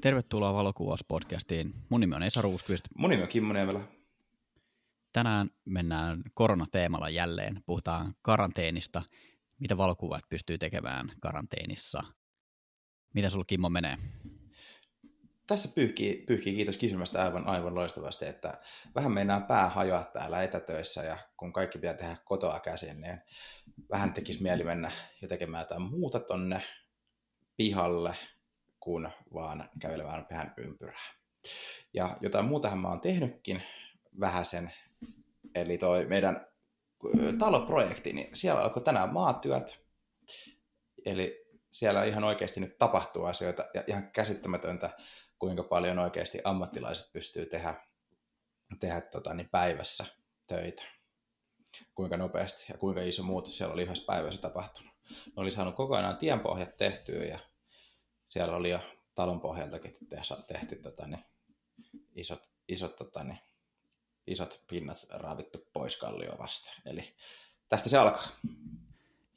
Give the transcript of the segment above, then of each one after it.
Tervetuloa Valokuvauspodcastiin. Mun nimi on Esa Ruuskvist. Mun nimi on Kimmo Niemelä. Tänään mennään koronateemalla jälleen. Puhutaan karanteenista, mitä valokuvaat pystyy tekemään karanteenissa. Mitä sulla Kimmo menee? Tässä pyyhkii, pyyhkii kiitos kysymästä aivan, aivan loistavasti, että vähän meinaa pää hajoa täällä etätöissä ja kun kaikki pitää tehdä kotoa käsin, niin vähän tekisi mieli mennä jo tekemään jotain muuta tonne pihalle, kuin vaan kävelemään vähän ympyrää. Ja jotain muutahan mä oon tehnytkin vähäsen, eli toi meidän taloprojekti, niin siellä alkoi tänään maatyöt, eli siellä ihan oikeasti nyt tapahtuu asioita ja ihan käsittämätöntä, kuinka paljon oikeasti ammattilaiset pystyy tehdä, tehdä tota, niin päivässä töitä. Kuinka nopeasti ja kuinka iso muutos siellä oli yhdessä päivässä tapahtunut. Ne oli saanut kokonaan tienpohjat tehtyä ja siellä oli jo talon pohjaltakin tehty tota, niin, isot, isot, tota, niin, isot pinnat raavittu pois kallio vasta. Eli tästä se alkaa.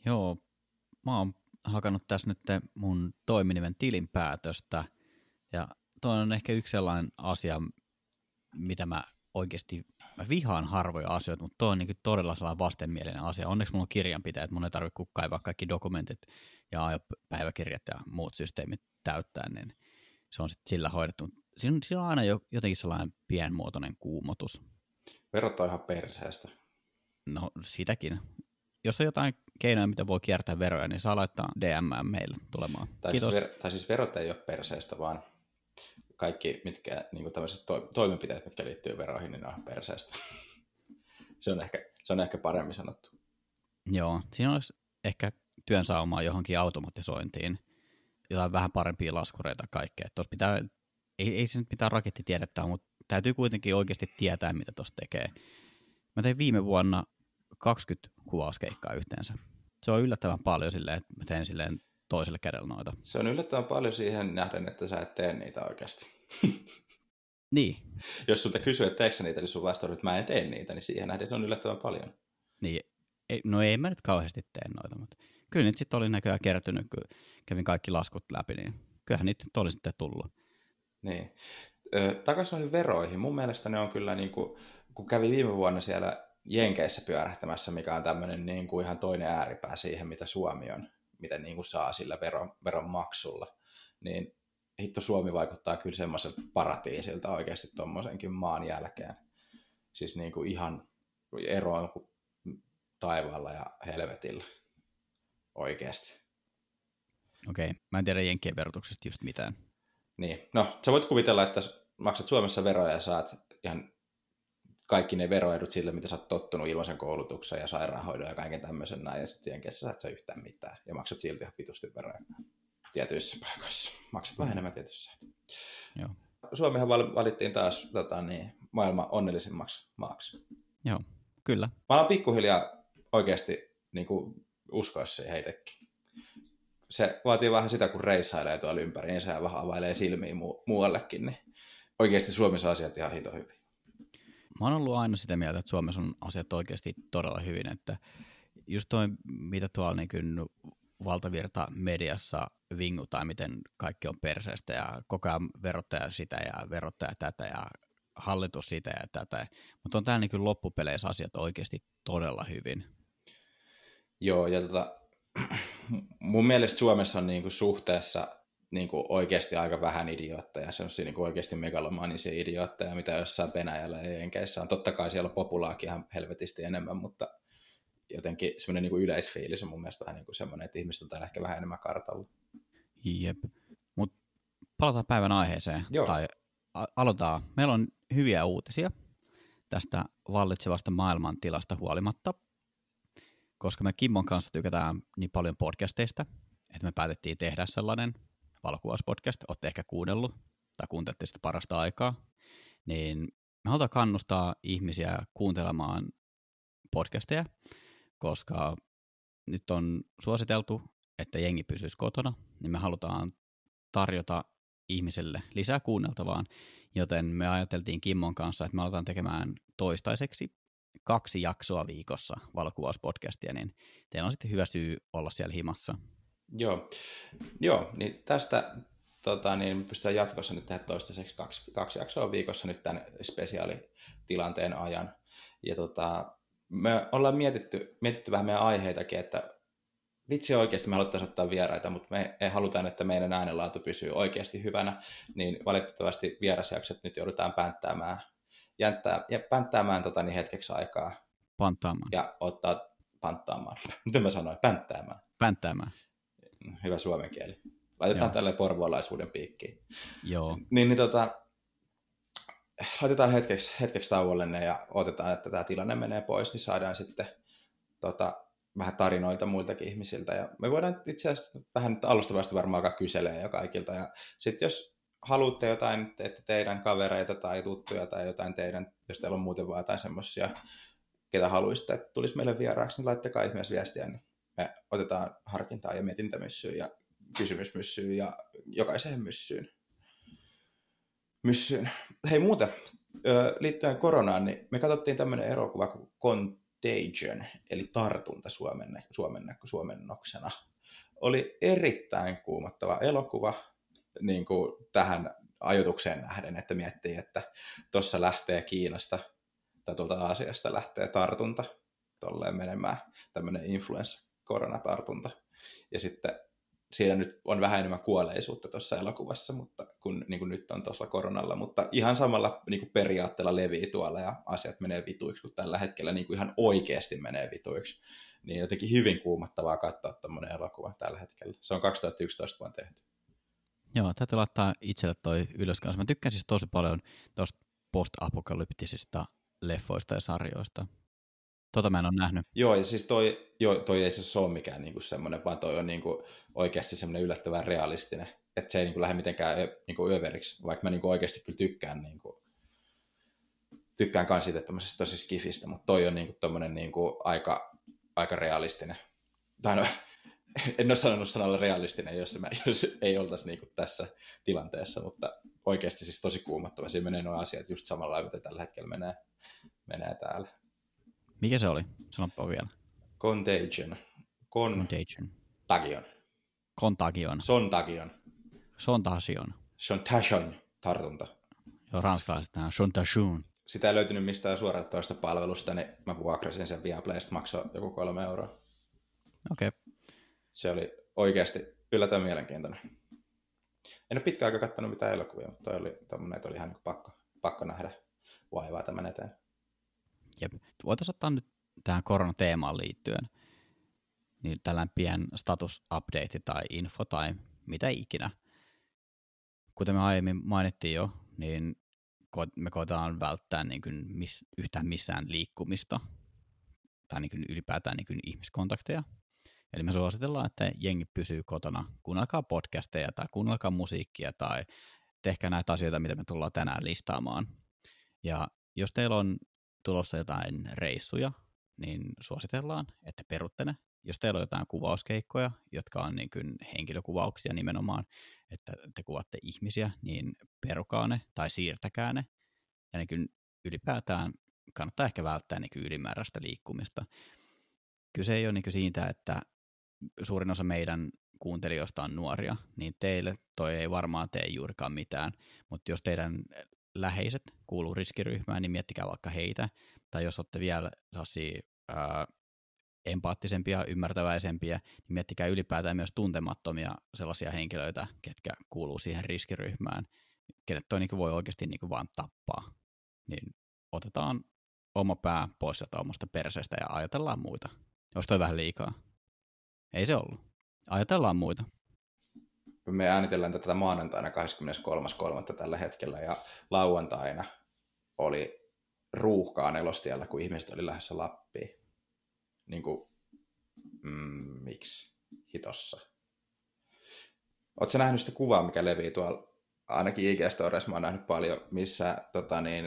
Joo, mä oon hakannut tässä nyt mun toiminimen tilinpäätöstä, ja toi on ehkä yksi sellainen asia, mitä mä oikeasti mä vihaan harvoja asioita, mutta toi on niin todella sellainen vastenmielinen asia. Onneksi mulla on kirjanpitäjät, mun ei tarvitse kaivaa kaikki dokumentit ja päiväkirjat ja muut systeemit täyttää, niin se on sitten sillä hoidettu. Siinä on, siinä on aina jo, jotenkin sellainen pienmuotoinen kuumotus. Verot on ihan perseestä. No sitäkin. Jos on jotain keinoja, mitä voi kiertää veroja, niin saa laittaa DM meille tulemaan. Tai Kiitos. Siis, ver- tai siis verot ei ole perseestä, vaan kaikki mitkä, niin kuin tämmöiset to- toimenpiteet, mitkä liittyy veroihin, niin ne on perseestä. se, on ehkä, se on ehkä paremmin sanottu. Joo, siinä olisi ehkä työn saumaa johonkin automatisointiin, jotain vähän parempia laskureita kaikkea. Tuossa pitää, ei, ei se nyt mitään rakettitiedettä mutta täytyy kuitenkin oikeasti tietää, mitä tuossa tekee. Mä tein viime vuonna 20 kuvauskeikkaa yhteensä. Se on yllättävän paljon silleen, että mä teen silleen toiselle kädellä noita. Se on yllättävän paljon siihen nähden, että sä et tee niitä oikeasti. niin. Jos sulta kysyy, että teekö niitä, niin sun vastaus, että mä en tee niitä, niin siihen nähden se on yllättävän paljon. Niin, ei, no ei mä nyt kauheasti tee noita, mutta kyllä nyt sitten oli näköjään kertynyt, kun kävin kaikki laskut läpi, niin kyllähän niitä nyt oli sitten tullut. Niin. Takaisin noihin veroihin. Mun mielestä ne on kyllä, niin kuin, kun kävi viime vuonna siellä Jenkeissä pyörähtämässä, mikä on tämmöinen niin kuin ihan toinen ääripää siihen, mitä Suomi on, mitä niin kuin saa sillä veron, veron maksulla, niin hitto Suomi vaikuttaa kyllä semmoiselta paratiisilta oikeasti tuommoisenkin maan jälkeen. Siis niin kuin ihan eroon taivaalla ja helvetillä oikeasti. Okei, okay. mä en tiedä Jenkkien verotuksesta just mitään. Niin, no sä voit kuvitella, että maksat Suomessa veroja ja saat ihan kaikki ne veroedut sille, mitä sä oot tottunut ilmaisen koulutuksen ja sairaanhoidon ja kaiken tämmöisen näin, ja sitten Jenkeissä saat sä yhtään mitään, ja maksat silti ihan pitusti veroja tietyissä paikoissa. Maksat vähän enemmän tietyissä. Joo. Suomihan valittiin taas tota, niin, maailman onnellisimmaksi maaksi. Joo, kyllä. Mä olen pikkuhiljaa oikeasti niin kuin, uskoa siihen itsekin. Se vaatii vähän sitä, kun reissailee tuolla ympäriinsä ja vähän availee silmiä mu- muuallekin, niin oikeasti Suomessa asiat ihan hito hyvin. Mä oon ollut aina sitä mieltä, että Suomessa on asiat oikeasti todella hyvin, että just toi, mitä tuolla niin kuin valtavirta mediassa vingutaan, miten kaikki on perseestä ja koko ajan verottaja sitä ja verottaja tätä ja hallitus sitä ja tätä. Mutta on täällä niin loppupeleissä asiat oikeasti todella hyvin. Joo, ja tota, mun mielestä Suomessa on niinku suhteessa niinku oikeasti aika vähän idiootteja, semmoisia niinku oikeasti megalomanisia idiootteja, mitä jossain Venäjällä ja Jenkeissä on. Totta kai siellä on populaakin ihan helvetisti enemmän, mutta jotenkin semmoinen niinku yleisfiilis on mun mielestä vähän niinku semmoinen, että ihmiset on täällä ehkä vähän enemmän kartalla. Jep. Mutta palataan päivän aiheeseen. Joo. Tai a- aloitetaan. Meillä on hyviä uutisia tästä vallitsevasta maailmantilasta huolimatta koska me Kimmon kanssa tykätään niin paljon podcasteista, että me päätettiin tehdä sellainen valokuvauspodcast, olette ehkä kuunnellut tai kuuntelette sitä parasta aikaa, niin me halutaan kannustaa ihmisiä kuuntelemaan podcasteja, koska nyt on suositeltu, että jengi pysyisi kotona, niin me halutaan tarjota ihmiselle lisää kuunneltavaan, joten me ajateltiin Kimmon kanssa, että me aletaan tekemään toistaiseksi kaksi jaksoa viikossa valokuvauspodcastia, niin teillä on sitten hyvä syy olla siellä himassa. Joo, Joo niin tästä tota, niin pystytään jatkossa nyt tehdä toistaiseksi kaksi, kaksi jaksoa viikossa nyt tämän spesiaalitilanteen ajan. Ja tota, me ollaan mietitty, mietitty vähän meidän aiheitakin, että vitsi oikeasti me haluttaisiin ottaa vieraita, mutta me ei halutaan, että meidän äänenlaatu pysyy oikeasti hyvänä, niin valitettavasti vierasjaksot nyt joudutaan pänttäämään, jänttää, ja pänttäämään tota, niin hetkeksi aikaa. Panttaamaan. Ja ottaa panttaamaan. Miten mä sanoin? Pänttäämään. Pänttäämään. Hyvä suomen kieli. Laitetaan Joo. tälle porvolaisuuden piikkiin. Joo. Niin, niin tota, laitetaan hetkeksi, hetkeksi tauolle ne ja otetaan, että tämä tilanne menee pois, niin saadaan sitten tota, vähän tarinoita muiltakin ihmisiltä. Ja me voidaan itse asiassa vähän nyt alustavasti varmaan alkaa kyselee jo kaikilta. Ja sitten jos haluatte jotain, että teidän kavereita tai tuttuja tai jotain teidän, jos teillä on muuten vaan jotain semmoisia, ketä haluaisitte, että tulisi meille vieraaksi, niin laittakaa ihmeessä viestiä, niin me otetaan harkintaa ja mietintämyssyyn ja kysymysmyssyyn ja jokaiseen myssyyn. myssyyn. Hei muuten, liittyen koronaan, niin me katsottiin tämmöinen erokuva kuin Contagion, eli tartunta suomenne, suomenne, suomennoksena. Oli erittäin kuumottava elokuva niin kuin tähän ajotukseen nähden, että miettii, että tuossa lähtee Kiinasta tai tuolta Aasiasta lähtee tartunta tolleen menemään, tämmöinen influenssa, koronatartunta. Ja sitten siinä nyt on vähän enemmän kuolleisuutta tuossa elokuvassa, mutta kun niin kuin nyt on tuossa koronalla, mutta ihan samalla niin kuin periaatteella levii tuolla ja asiat menee vituiksi, kun tällä hetkellä niin kuin ihan oikeasti menee vituiksi. Niin jotenkin hyvin kuumattavaa katsoa tuommoinen elokuva tällä hetkellä. Se on 2011 vuonna tehty. Joo, täytyy laittaa itselle toi ylös kanssa. Mä tykkään siis tosi paljon tuosta post-apokalyptisista leffoista ja sarjoista. Tota mä en ole nähnyt. Joo, ja siis toi, jo, toi ei se ole mikään niinku semmoinen, vaan toi on niinku oikeasti semmoinen yllättävän realistinen. Että se ei niinku lähde mitenkään niinku överiksi, vaikka mä niinku oikeasti kyllä tykkään, niinku, tykkään kans itse tämmöisestä tosi skifistä, mutta toi on niinku tommonen niinku aika, aika realistinen. Tai no, en ole sanonut sanalla realistinen, jos, mä, jos ei oltaisi niinku tässä tilanteessa, mutta oikeasti siis tosi kuumottava. Siinä menee nuo asiat just samalla lailla, tällä hetkellä menee, menee täällä. Mikä se oli? Sanoppa vielä. Contagion. Con... Contagion. Tagion. Contagion. Sontagion. Sontagion. Sontagion tartunta. Joo, ranskalaiset nämä Sontagion. Sitä ei löytynyt mistään suoraan toista palvelusta, niin mä vuokrasin sen Viaplaysta, maksoi joku kolme euroa. Okei. Okay. Se oli oikeasti yllätän mielenkiintoinen. En ole pitkään aikaa katsonut mitään elokuvia, mutta toi oli, tommonen, että oli ihan niin pakko, pakko nähdä vaivaa tämän eteen. Jep. Voitaisiin ottaa nyt tähän koronateemaan liittyen niin tällainen pien status update tai info tai mitä ikinä. Kuten me aiemmin mainittiin jo, niin me koetaan välttää niin kuin miss, yhtään missään liikkumista tai niin kuin ylipäätään niin kuin ihmiskontakteja. Eli me suositellaan, että jengi pysyy kotona, kuunnelkaa podcasteja tai kuunnelkaa musiikkia tai tehkää näitä asioita, mitä me tullaan tänään listaamaan. Ja jos teillä on tulossa jotain reissuja, niin suositellaan, että perutte ne. Jos teillä on jotain kuvauskeikkoja, jotka on niin kuin henkilökuvauksia nimenomaan, että te kuvatte ihmisiä, niin perukaa ne tai siirtäkää ne. Ja niin kuin ylipäätään kannattaa ehkä välttää niin kuin ylimääräistä liikkumista. Kyse ei ole niin kuin siitä, että suurin osa meidän kuuntelijoista on nuoria, niin teille toi ei varmaan tee juurikaan mitään, mutta jos teidän läheiset kuuluu riskiryhmään, niin miettikää vaikka heitä, tai jos olette vielä ää, empaattisempia, ymmärtäväisempiä, niin miettikää ylipäätään myös tuntemattomia sellaisia henkilöitä, ketkä kuuluu siihen riskiryhmään, kenet toi niin voi oikeasti niin vaan tappaa. Niin otetaan oma pää pois sieltä omasta perseestä ja ajatellaan muita. Olisi toi vähän liikaa. Ei se ollut. Ajatellaan muita. Me äänitellään tätä maanantaina 23.3. tällä hetkellä ja lauantaina oli ruuhkaa nelostiellä, kun ihmiset oli lähdössä Lappiin. Niin kuin, mm, miksi? Hitossa. Oletko nähnyt sitä kuvaa, mikä levii tuolla, ainakin ig mä oon nähnyt paljon, missä tota niin,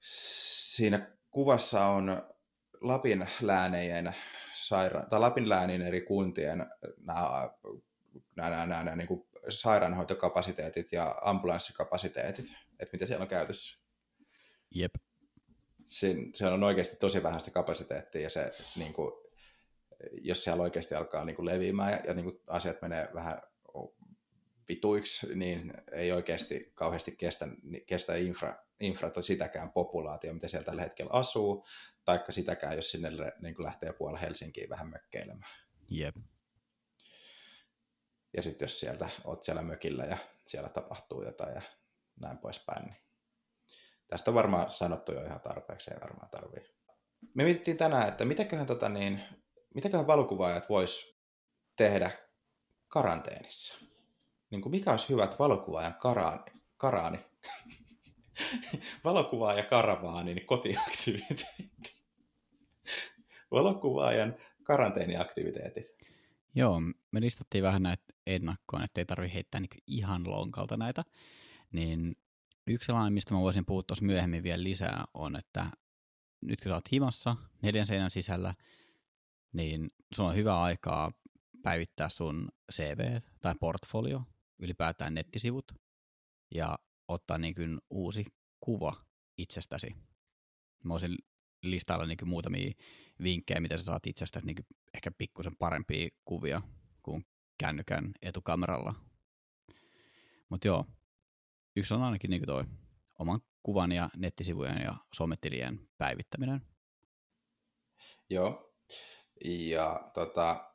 siinä kuvassa on Lapin läänejen saira- tai Lapin läänin eri kuntien nämä, nämä, nämä, nämä niin kuin sairaanhoitokapasiteetit ja ambulanssikapasiteetit, että mitä siellä on käytössä. Jep. Siin, siellä on oikeasti tosi vähän sitä kapasiteettia ja se, niin kuin, jos siellä oikeasti alkaa niin kuin leviämään ja, ja niin kuin asiat menee vähän vituiksi, niin ei oikeasti kauheasti kestä, kestä infra, infra sitäkään populaatio, mitä siellä tällä hetkellä asuu, taikka sitäkään, jos sinne niin lähtee puolella Helsinkiin vähän mökkeilemään. Jep. Ja sitten jos sieltä oot siellä mökillä ja siellä tapahtuu jotain ja näin poispäin, niin tästä on varmaan sanottu jo ihan tarpeeksi, ei varmaan tarvii. Me mietittiin tänään, että mitäköhän, tota niin, mitäköhän valokuvaajat vois tehdä karanteenissa. Niin kuin mikä olisi hyvät valokuvaajan karaani, karaani, valokuvaaja karavaani, niin kotiaktiviteetti. valokuvaajan karanteeniaktiviteetit. Joo, me listattiin vähän näitä ennakkoon, ettei tarvitse heittää niin ihan lonkalta näitä. Niin yksi sellainen, mistä mä voisin puhua tuossa myöhemmin vielä lisää, on, että nyt kun sä oot himassa neljän seinän sisällä, niin sulla on hyvä aikaa päivittää sun CV tai portfolio, ylipäätään nettisivut, ja ottaa niin kuin uusi kuva itsestäsi. Mä voisin listailla niin kuin muutamia vinkkejä, miten sä saat itsestäsi niin kuin ehkä pikkusen parempia kuvia kuin kännykän etukameralla. Mutta joo, yksi on ainakin niin toi oman kuvan ja nettisivujen ja sometilien päivittäminen. Joo, ja tota,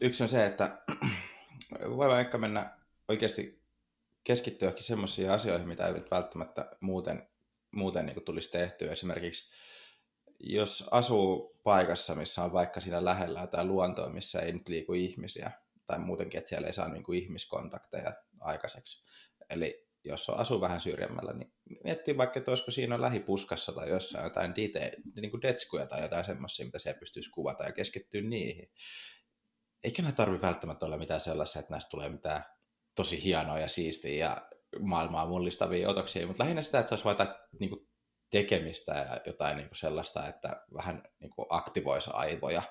yksi on se, että voi vaikka mennä oikeasti keskittyäkin semmoisiin asioihin, mitä ei välttämättä muuten, muuten niin tulisi tehtyä. Esimerkiksi jos asuu paikassa, missä on vaikka siinä lähellä jotain luontoa, missä ei nyt liiku ihmisiä, tai muutenkin, että siellä ei saa niin kuin ihmiskontakteja aikaiseksi. Eli jos on asuu vähän syrjemmällä, niin miettii vaikka, että olisiko siinä lähipuskassa tai jossain jotain dite, niin kuin detskuja tai jotain semmoisia, mitä siellä pystyisi kuvata ja keskittyä niihin. Eikä nämä tarvi välttämättä olla mitään sellaisia, että näistä tulee mitään tosi hienoa ja siistiä ja maailmaa mullistavia otoksia, mutta lähinnä sitä, että se olisi vain niin kuin tekemistä ja jotain niin kuin sellaista, että vähän niin kuin aktivoisi aivoja,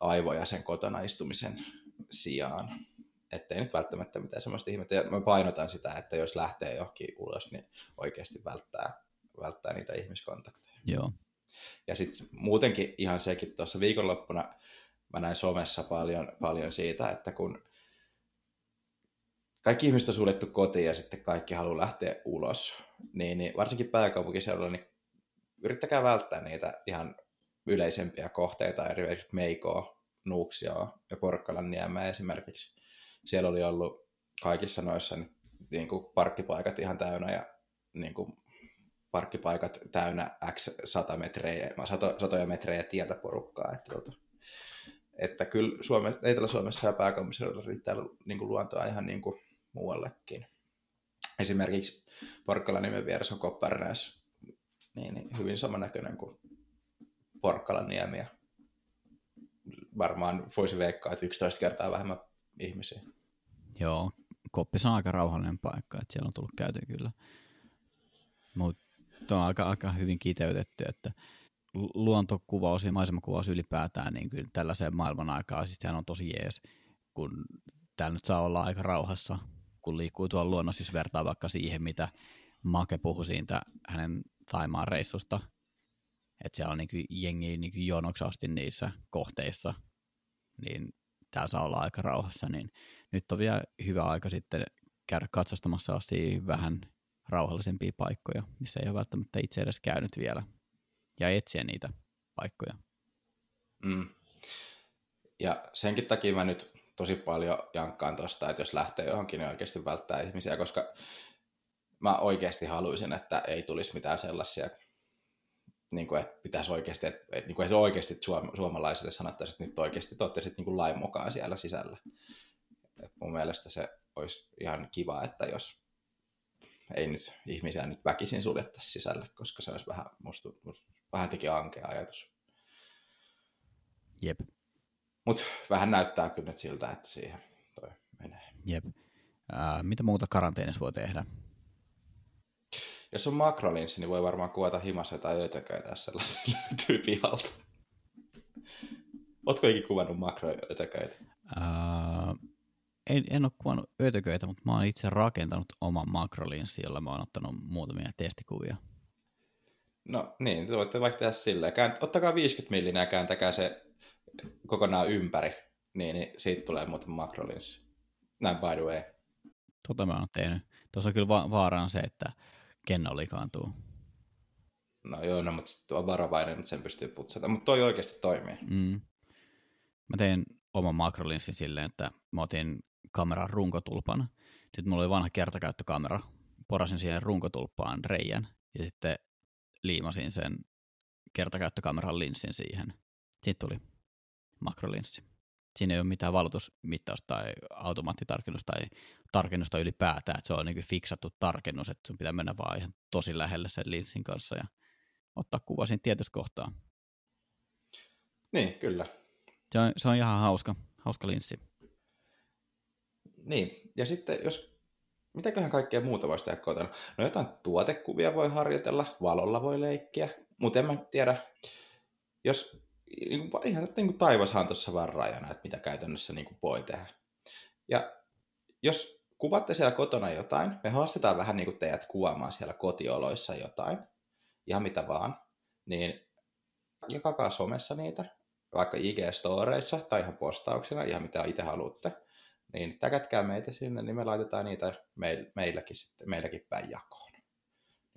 aivoja sen kotona istumisen sijaan. Että ei nyt välttämättä mitään sellaista ihmettä. Ja mä painotan sitä, että jos lähtee johonkin ulos, niin oikeasti välttää, välttää niitä ihmiskontakteja. Joo. Ja sitten muutenkin ihan sekin tuossa viikonloppuna mä näin somessa paljon, paljon siitä, että kun kaikki ihmiset on suljettu kotiin ja sitten kaikki haluaa lähteä ulos, niin, niin varsinkin pääkaupunkiseudulla, niin yrittäkää välttää niitä ihan yleisempiä kohteita, esimerkiksi Meikoa, Nuuksioa ja Porkkalan niemeä esimerkiksi. Siellä oli ollut kaikissa noissa niin kuin parkkipaikat ihan täynnä ja niin kuin parkkipaikat täynnä x sata metrejä, sato, satoja metrejä tietä porukkaa. Että, tuota, että kyllä Suome, Etelä-Suomessa ja pääkaupunkiseudulla riittää niin kuin luontoa ihan niin kuin muuallekin. Esimerkiksi Porkkalan nimen vieressä on Kopparnäs, niin, niin hyvin samannäköinen kuin Porkkalan niemi. Varmaan voisi veikkaa, että 11 kertaa vähemmän ihmisiä. Joo, Koppis on aika rauhallinen paikka, että siellä on tullut käyty kyllä. Mutta on aika, aika hyvin kiteytetty, että luontokuvaus ja maisemakuvaus ylipäätään niin kyllä tällaiseen maailman aikaan, siis on tosi jees, kun täällä nyt saa olla aika rauhassa, kun liikkuu tuolla luonnossa, siis vertaa vaikka siihen, mitä Make puhui siitä hänen Taimaan reissusta, että siellä on niin jengi niin jonoksi asti niissä kohteissa, niin tää saa olla aika rauhassa, niin nyt on vielä hyvä aika sitten käydä katsastamassa asti vähän rauhallisempia paikkoja, missä ei ole välttämättä itse edes käynyt vielä, ja etsiä niitä paikkoja. Mm. Ja senkin takia mä nyt tosi paljon jankkaan tuosta, että jos lähtee johonkin, niin oikeasti välttää ihmisiä, koska mä oikeasti haluaisin, että ei tulisi mitään sellaisia, niin kuin, että pitäisi oikeasti, että, että, niin kuin, että oikeasti suom- suomalaisille sanottaisiin, että nyt oikeasti te olette sitten niin lain mukaan siellä sisällä. Et mun mielestä se olisi ihan kiva, että jos ei nyt ihmisiä nyt väkisin suljettaisi sisälle, koska se olisi vähän, musta, musta vähän teki ankea ajatus. Jep. Mutta vähän näyttää kyllä nyt siltä, että siihen toi menee. Jep. Äh, mitä muuta karanteenissa voi tehdä? Jos on makrolinssi, niin voi varmaan kuvata himassa tai ötököitä, jos sellaisia löytyy pihalta. Ootko ikinä kuvannut makroötököitä? Uh, en, en ole kuvannut ötököitä, mutta mä oon itse rakentanut oman makrolinssin, jolla mä oon ottanut muutamia testikuvia. No niin, te voitte vaikka tehdä silleen. Käänt, ottakaa 50 millinä ja kääntäkää se kokonaan ympäri, niin, niin siitä tulee muuten makrolinssi. Näin by the way. Tota mä oon tehnyt. Tuossa on kyllä va- vaaraan se, että kenno likaantuu. No joo, no, mutta sitten on varovainen, että sen pystyy putsata. Mutta toi oikeasti toimii. Mm. Mä tein oman makrolinssin silleen, että mä otin kameran runkotulpan. Sitten mulla oli vanha kertakäyttökamera. Porasin siihen runkotulppaan reijän ja sitten liimasin sen kertakäyttökameran linssin siihen. Sitten tuli makrolinssi. Siinä ei ole mitään valotusmittausta tai automaattitarkennusta tai tarkennusta ylipäätään, että se on niin fiksattu tarkennus, että sun pitää mennä vaan ihan tosi lähelle sen linssin kanssa ja ottaa kuva siinä tietyssä kohtaa. Niin, kyllä. Se on, se on ihan hauska, hauska linssi. Niin, ja sitten jos, mitäköhän kaikkea muuta voisi tehdä kotona? No jotain tuotekuvia voi harjoitella, valolla voi leikkiä, mutta en mä tiedä, jos niin kuin, ihan niin kuin taivashan tuossa vaan rajana, että mitä käytännössä niin kuin voi tehdä. Ja jos kuvatte siellä kotona jotain, me haastetaan vähän niin kuin teidät kuvaamaan siellä kotioloissa jotain, ihan mitä vaan, niin jakakaa somessa niitä, vaikka IG-storeissa tai ihan postauksena, ihan mitä itse haluatte, niin täkätkää meitä sinne, niin me laitetaan niitä meil, meilläkin, sitten, meilläkin päin jakoon.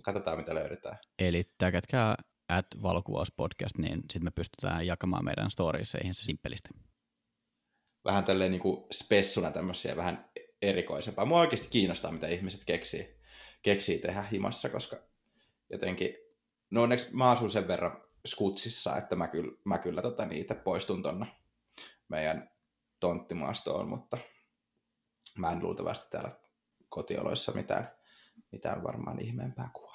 Katsotaan, mitä löydetään. Eli täkätkää at valokuvauspodcast, niin sitten me pystytään jakamaan meidän storieseihin se simppelisti. Vähän tälleen niin kuin spessuna tämmöisiä vähän erikoisempaa. Mua oikeasti kiinnostaa, mitä ihmiset keksii, keksii tehdä himassa, koska jotenkin, no onneksi mä asun sen verran skutsissa, että mä kyllä, mä kyllä tota, niitä poistun tonne meidän tonttimaastoon, mutta mä en luultavasti täällä kotioloissa mitään, mitään varmaan ihmeempää kuvaile.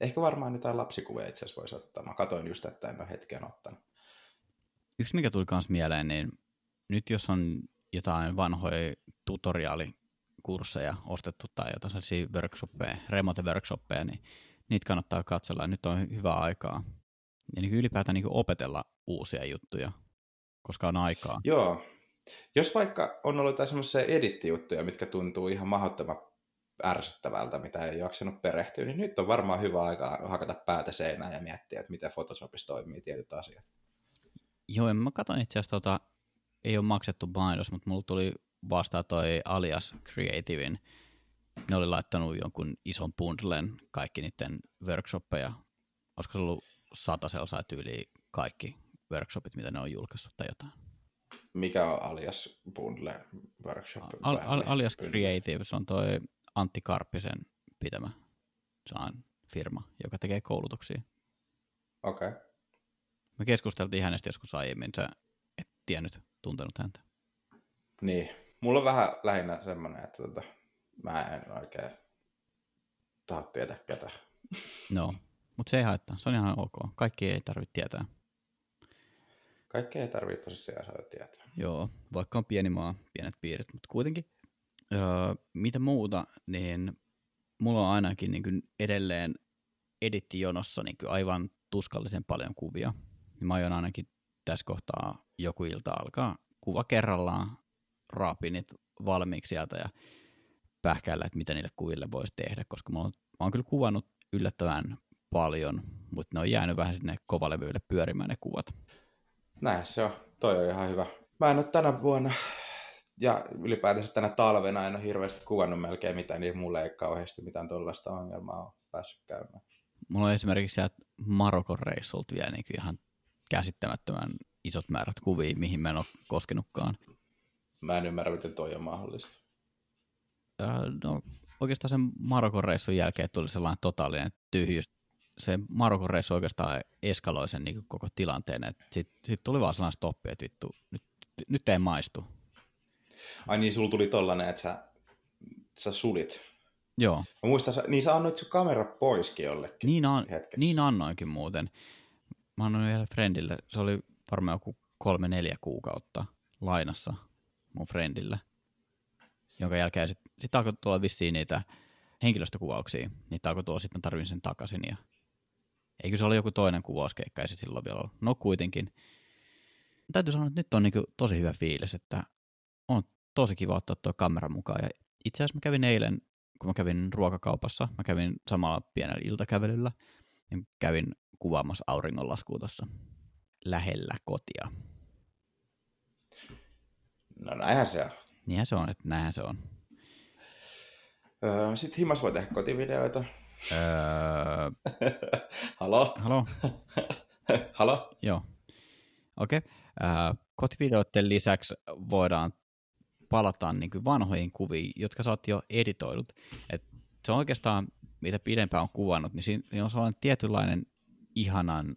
Ehkä varmaan jotain lapsikuvia itse asiassa voisi ottaa. Mä katoin just, että en ole hetken ottanut. Yksi, mikä tuli myös mieleen, niin nyt jos on jotain vanhoja tutoriaalikursseja ostettu tai jotain sellaisia workshoppeja, remote workshoppeja, niin niitä kannattaa katsella. Nyt on hyvä aikaa. Ja niin ylipäätään niin opetella uusia juttuja, koska on aikaa. Joo. Jos vaikka on ollut jotain semmoisia edittijuttuja, mitkä tuntuu ihan mahdottoman ärsyttävältä, mitä ei jaksanut perehtyä, niin nyt on varmaan hyvä aika hakata päätä seinään ja miettiä, että miten Photoshopissa toimii tietyt asiat. Joo, mä katsoin itse asiassa, tota, ei ole maksettu mainos, mutta mulla tuli vastaan toi Alias Creativein. Ne oli laittanut jonkun ison bundlen kaikki niiden workshoppeja. Olisiko se ollut satasella tyyli kaikki workshopit, mitä ne on julkaissut tai jotain. Mikä on Alias Bundle Workshop? Al, al, alias Creative, se on toi Antti Karppisen pitämä se on firma, joka tekee koulutuksia. Okei. Okay. Me keskusteltiin hänestä joskus aiemmin, sä et tiennyt, tuntenut häntä. Niin, mulla on vähän lähinnä semmoinen, että tota, mä en oikein taha tietää ketä. No, mutta se ei haittaa, se on ihan ok. Kaikki ei tarvitse tietää. Kaikkea ei tarvitse tosiaan saada tietää. Joo, vaikka on pieni maa, pienet piirit, mutta kuitenkin. Öö, mitä muuta, niin mulla on ainakin niin edelleen edittijonossa niin aivan tuskallisen paljon kuvia. Mä aion ainakin tässä kohtaa joku ilta alkaa kuva kerrallaan raapii niitä valmiiksi sieltä ja pähkäillä, että mitä niille kuville voisi tehdä, koska mä oon, mä oon kyllä kuvannut yllättävän paljon, mutta ne on jäänyt vähän sinne kovalevyille pyörimään ne kuvat. Näin se on. Toi on ihan hyvä. Mä en ole tänä vuonna ja ylipäätänsä tänä talvena en ole hirveästi kuvannut melkein mitään, niin mulle ei kauheasti mitään tuollaista ongelmaa ole päässyt käymään. Mulla on esimerkiksi sieltä Marokon reissulta vielä niin ihan käsittämättömän isot määrät kuvia, mihin mä en ole koskenutkaan. Mä en ymmärrä, miten toi on mahdollista. Äh, no, oikeastaan sen Marokon reissun jälkeen tuli sellainen totaalinen tyhjyys. Se Marokon reissu oikeastaan eskaloi sen niin koko tilanteen. Sitten sit tuli vaan sellainen stoppi, että vittu, nyt, nyt ei maistu. Ai niin, sulla tuli tollanen, että sä, sä sulit. Joo. Mä muistan, niin sä annoit sun kamera poiskin jollekin niin, an, niin annoinkin muuten. Mä annoin vielä friendille, se oli varmaan joku kolme-neljä kuukautta lainassa mun friendille, jonka jälkeen sitten sit alkoi tulla vissiin niitä henkilöstökuvauksia, niitä alkoi tulla sitten tarvin sen takaisin ja eikö se ole joku toinen kuvauskeikka, ei se silloin vielä ollut. No kuitenkin. Täytyy sanoa, että nyt on niinku tosi hyvä fiilis, että tosi kiva ottaa tuo kamera mukaan. Ja itse asiassa mä kävin eilen, kun mä kävin ruokakaupassa, mä kävin samalla pienellä iltakävelyllä, niin kävin kuvaamassa auringonlaskua tuossa lähellä kotia. No näinhän se on. Niinhän se on, että näinhän se on. Öö, Sitten himas voi tehdä kotivideoita. Öö... Halo? Halo? Halo? Joo. Okei. Okay. Öö, kotivideoiden lisäksi voidaan palata niin kuin vanhoihin kuviin, jotka sä oot jo editoidut. Et se on oikeastaan, mitä pidempään on kuvannut, niin siinä on sellainen tietynlainen ihanan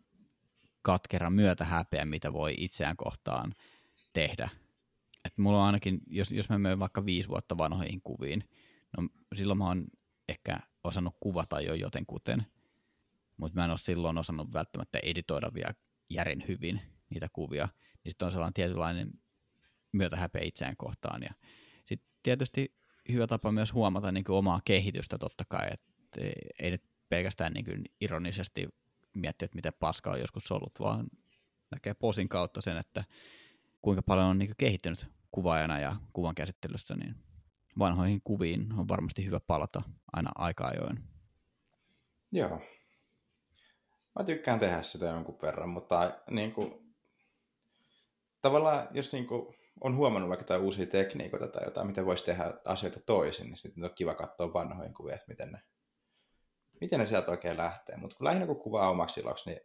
katkera myötähäpeä, mitä voi itseään kohtaan tehdä. Et mulla on ainakin, jos, jos mä menen vaikka viisi vuotta vanhoihin kuviin, no silloin mä oon ehkä osannut kuvata jo jotenkuten, mutta mä en ole silloin osannut välttämättä editoida vielä järin hyvin niitä kuvia, niin sitten on sellainen tietynlainen myötähäpeä itseään kohtaan. Ja sitten tietysti hyvä tapa myös huomata niin kuin omaa kehitystä totta kai, että ei nyt pelkästään niin kuin ironisesti miettiä, että miten paska on joskus ollut, vaan näkee posin kautta sen, että kuinka paljon on niin kehittynyt kuvaajana ja kuvan käsittelyssä, niin vanhoihin kuviin on varmasti hyvä palata aina aika ajoin. Joo. Mä tykkään tehdä sitä jonkun verran, mutta niin kuin, tavallaan jos niin kuin, on huomannut vaikka jotain uusia tekniikoita tai jotain, miten voisi tehdä asioita toisin, niin sitten on kiva katsoa vanhoihin kuvia, että miten ne, miten ne sieltä oikein lähtee. Mutta kun lähinnä kun kuvaa omaksi iloksi, niin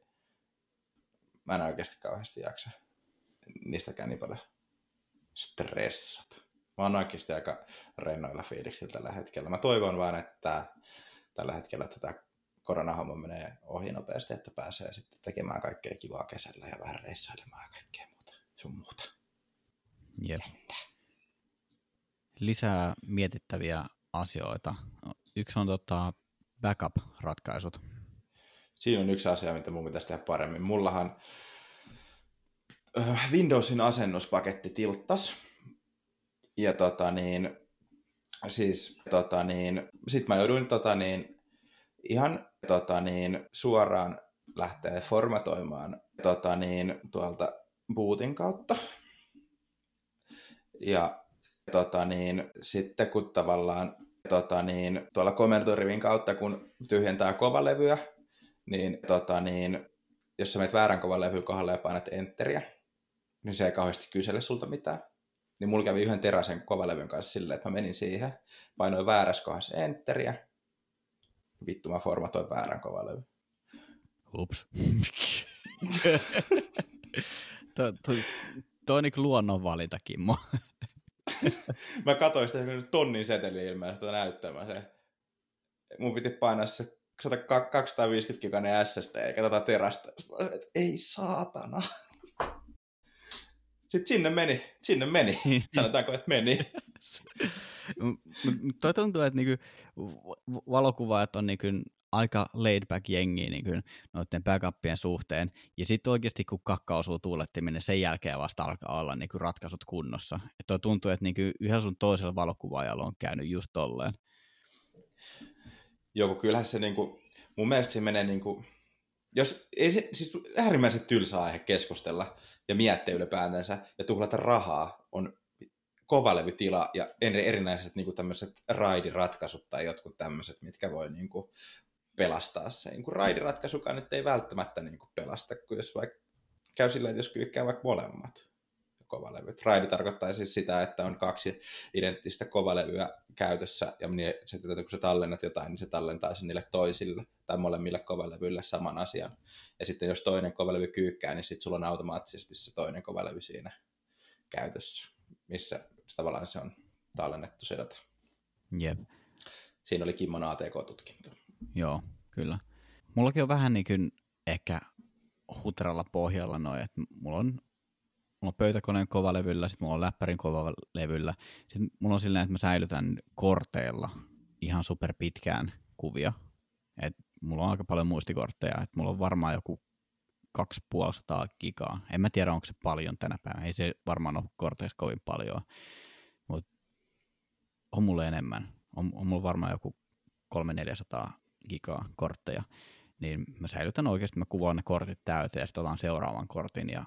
mä en oikeasti kauheasti jaksa niistäkään niin paljon stressat. Mä oon oikeasti aika rennoilla fiiliksillä tällä hetkellä. Mä toivon vaan, että tällä hetkellä että koronahomma menee ohi nopeasti, että pääsee sitten tekemään kaikkea kivaa kesällä ja vähän reissailemaan ja kaikkea muuta, sun muuta. Jep. Lisää mietittäviä asioita. Yksi on tota backup-ratkaisut. Siinä on yksi asia, mitä mun pitäisi tehdä paremmin. Mullahan äh, Windowsin asennuspaketti tilttas. Ja tota niin, siis tota niin, sit mä jouduin tota niin, ihan tota niin, suoraan lähteä formatoimaan tota niin, tuolta bootin kautta. Ja tota niin, sitten kun tavallaan tota niin, tuolla komentorivin kautta, kun tyhjentää kovalevyä, niin, tota niin jos sä menet väärän kovan levyn kohdalle ja painat enteriä, niin se ei kauheasti kysele sulta mitään. Niin mulla kävi yhden teräsen kovalevyn kanssa silleen, että mä menin siihen, painoin väärässä kohdassa enteriä, vittu mä formatoin väärän kovalevyn. Ups. Tuo on niin luonnonvalinta, Kimmo. mä katsoin sitä tonnin seteli ilmeisesti näyttämään se. Mun piti painaa se 250 giganen SSD eikä tätä terästä. Sitten että ei saatana. Sitten sinne meni, sinne meni. Sanotaanko, että meni. Toi tuntuu, että niinku valokuvaajat on niinku aika laid back jengi niin noiden backupien suhteen. Ja sitten oikeasti kun kakka osuu tuulettimeen, niin sen jälkeen vasta alkaa olla niin kuin ratkaisut kunnossa. Että tuntuu, että niin kuin yhä sun toisella valokuvaajalla on käynyt just tolleen. Joo, kyllähän se niin kuin, mun mielestä se menee niin kuin, jos ei se, siis äärimmäisen tylsä aihe keskustella ja miettiä ylipäätänsä ja tuhlata rahaa on kovalevytila ja erinäiset niin kuin tämmöiset raidiratkaisut tai jotkut tämmöiset, mitkä voi niin kuin pelastaa se. Niin raidiratkaisukaan nyt ei välttämättä niin kuin pelasta, kun jos vaikka käy sillä, että jos kyykkää vaikka molemmat kovalevyt. Raidi tarkoittaa siis sitä, että on kaksi identtistä kovalevyä käytössä, ja niin se, että kun sä tallennat jotain, niin se tallentaa sen niille toisille tai molemmille kovalevyille saman asian. Ja sitten jos toinen kovalevy kyykkää, niin sitten sulla on automaattisesti se toinen kovalevy siinä käytössä, missä tavallaan se on tallennettu se data. Jep. Siinä oli Kimmon ATK-tutkinto. Joo, kyllä. Mullakin on vähän niin kuin ehkä huteralla pohjalla noin, että mulla on, mulla on pöytäkoneen kovalevyllä, sitten mulla on läppärin kovalevyllä. Sitten mulla on silleen, että mä säilytän korteilla ihan super pitkään kuvia. Et mulla on aika paljon muistikortteja, että mulla on varmaan joku 2500 gigaa. En mä tiedä, onko se paljon tänä päivänä. Ei se varmaan ole korteissa kovin paljon, mutta on mulla enemmän. On, on mulla varmaan joku 300-400 gigaa kortteja, niin mä säilytän oikeasti, mä kuvaan ne kortit täyteen ja sitten otan seuraavan kortin ja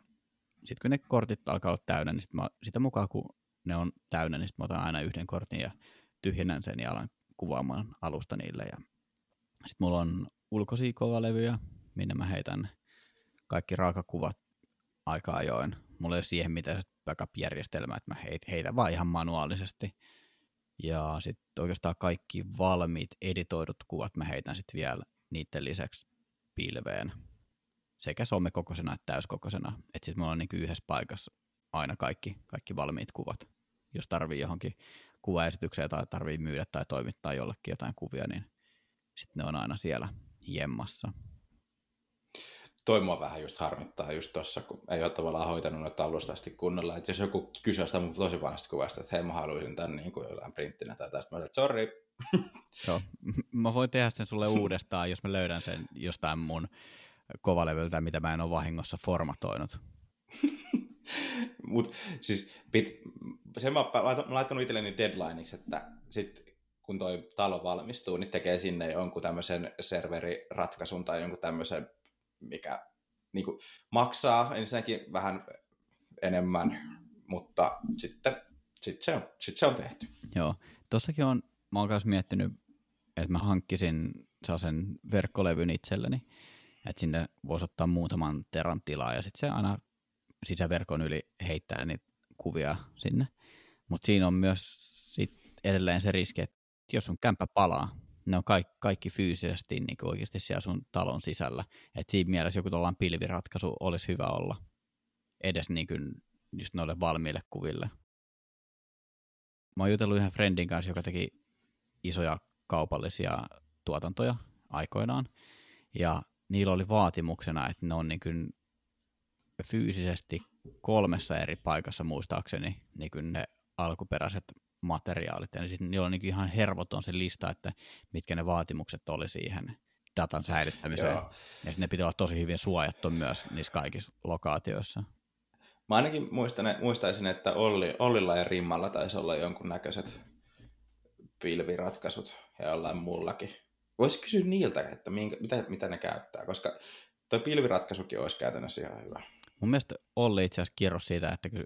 sitten kun ne kortit alkaa olla täynnä, niin sit mä, sitä mukaan kun ne on täynnä, niin sitten mä otan aina yhden kortin ja tyhjennän sen ja alan kuvaamaan alusta niille. Ja sitten mulla on ulkoisia kovalevyjä, minne mä heitän kaikki raakakuvat aika ajoin. Mulla ei ole siihen mitään backup-järjestelmää, että mä heitän vaan ihan manuaalisesti. Ja sitten oikeastaan kaikki valmiit editoidut kuvat mä heitän sitten vielä niiden lisäksi pilveen sekä somekokoisena että täyskokoisena. Että sitten mulla on niin yhdessä paikassa aina kaikki, kaikki valmiit kuvat. Jos tarvii johonkin kuvaesitykseen tai tarvii myydä tai toimittaa jollekin jotain kuvia, niin sitten ne on aina siellä jemmassa. Toi mua vähän just harmittaa just tossa, kun ei ole tavallaan hoitanut noita alusta asti kunnolla. Että jos joku kysyy sitä mun tosi vanhasta kuvasta, että hei mä haluaisin tämän niin kuin jollain printtinä tai tästä, mä sanoin, että sorry. Joo, mä voin tehdä sen sulle uudestaan, jos mä löydän sen jostain mun kovalevyltä, mitä mä en ole vahingossa formatoinut. Mut siis pit, sen mä oon laittanut itselleni deadlineiksi, että sit kun toi talo valmistuu, niin tekee sinne jonkun tämmöisen serveriratkaisun tai jonkun tämmöisen, mikä niin kuin, maksaa ensinnäkin vähän enemmän, mutta sitten sit se, on, sit se on tehty. Joo, tossakin on, mä oon miettinyt, että mä hankkisin sellaisen verkkolevyn itselleni, että sinne voisi ottaa muutaman teran tilaa ja sitten se aina sisäverkon yli heittää niitä kuvia sinne. Mutta siinä on myös sit edelleen se riski, että jos sun kämppä palaa, ne on kaikki, kaikki fyysisesti niin oikeasti siellä sun talon sisällä. Et siinä mielessä joku tuollainen pilviratkaisu olisi hyvä olla edes niin kuin just noille valmiille kuville. Mä oon jutellut yhden friendin kanssa, joka teki isoja kaupallisia tuotantoja aikoinaan, ja niillä oli vaatimuksena, että ne on niin kuin fyysisesti kolmessa eri paikassa muistaakseni niin kuin ne alkuperäiset materiaalit. Ja sitten niillä on niin ihan hervoton se lista, että mitkä ne vaatimukset oli siihen datan säilyttämiseen. Joo. Ja ne pitää olla tosi hyvin suojattu myös niissä kaikissa lokaatioissa. Mä ainakin muistan, muistaisin, että Olli, Ollilla ja Rimmalla taisi olla jonkunnäköiset pilviratkaisut ja jollain muullakin. Voisi kysyä niiltä, että minkä, mitä, mitä ne käyttää, koska tuo pilviratkaisukin olisi käytännössä ihan hyvä. Mun mielestä Olli itse asiassa kierros siitä, että kyllä,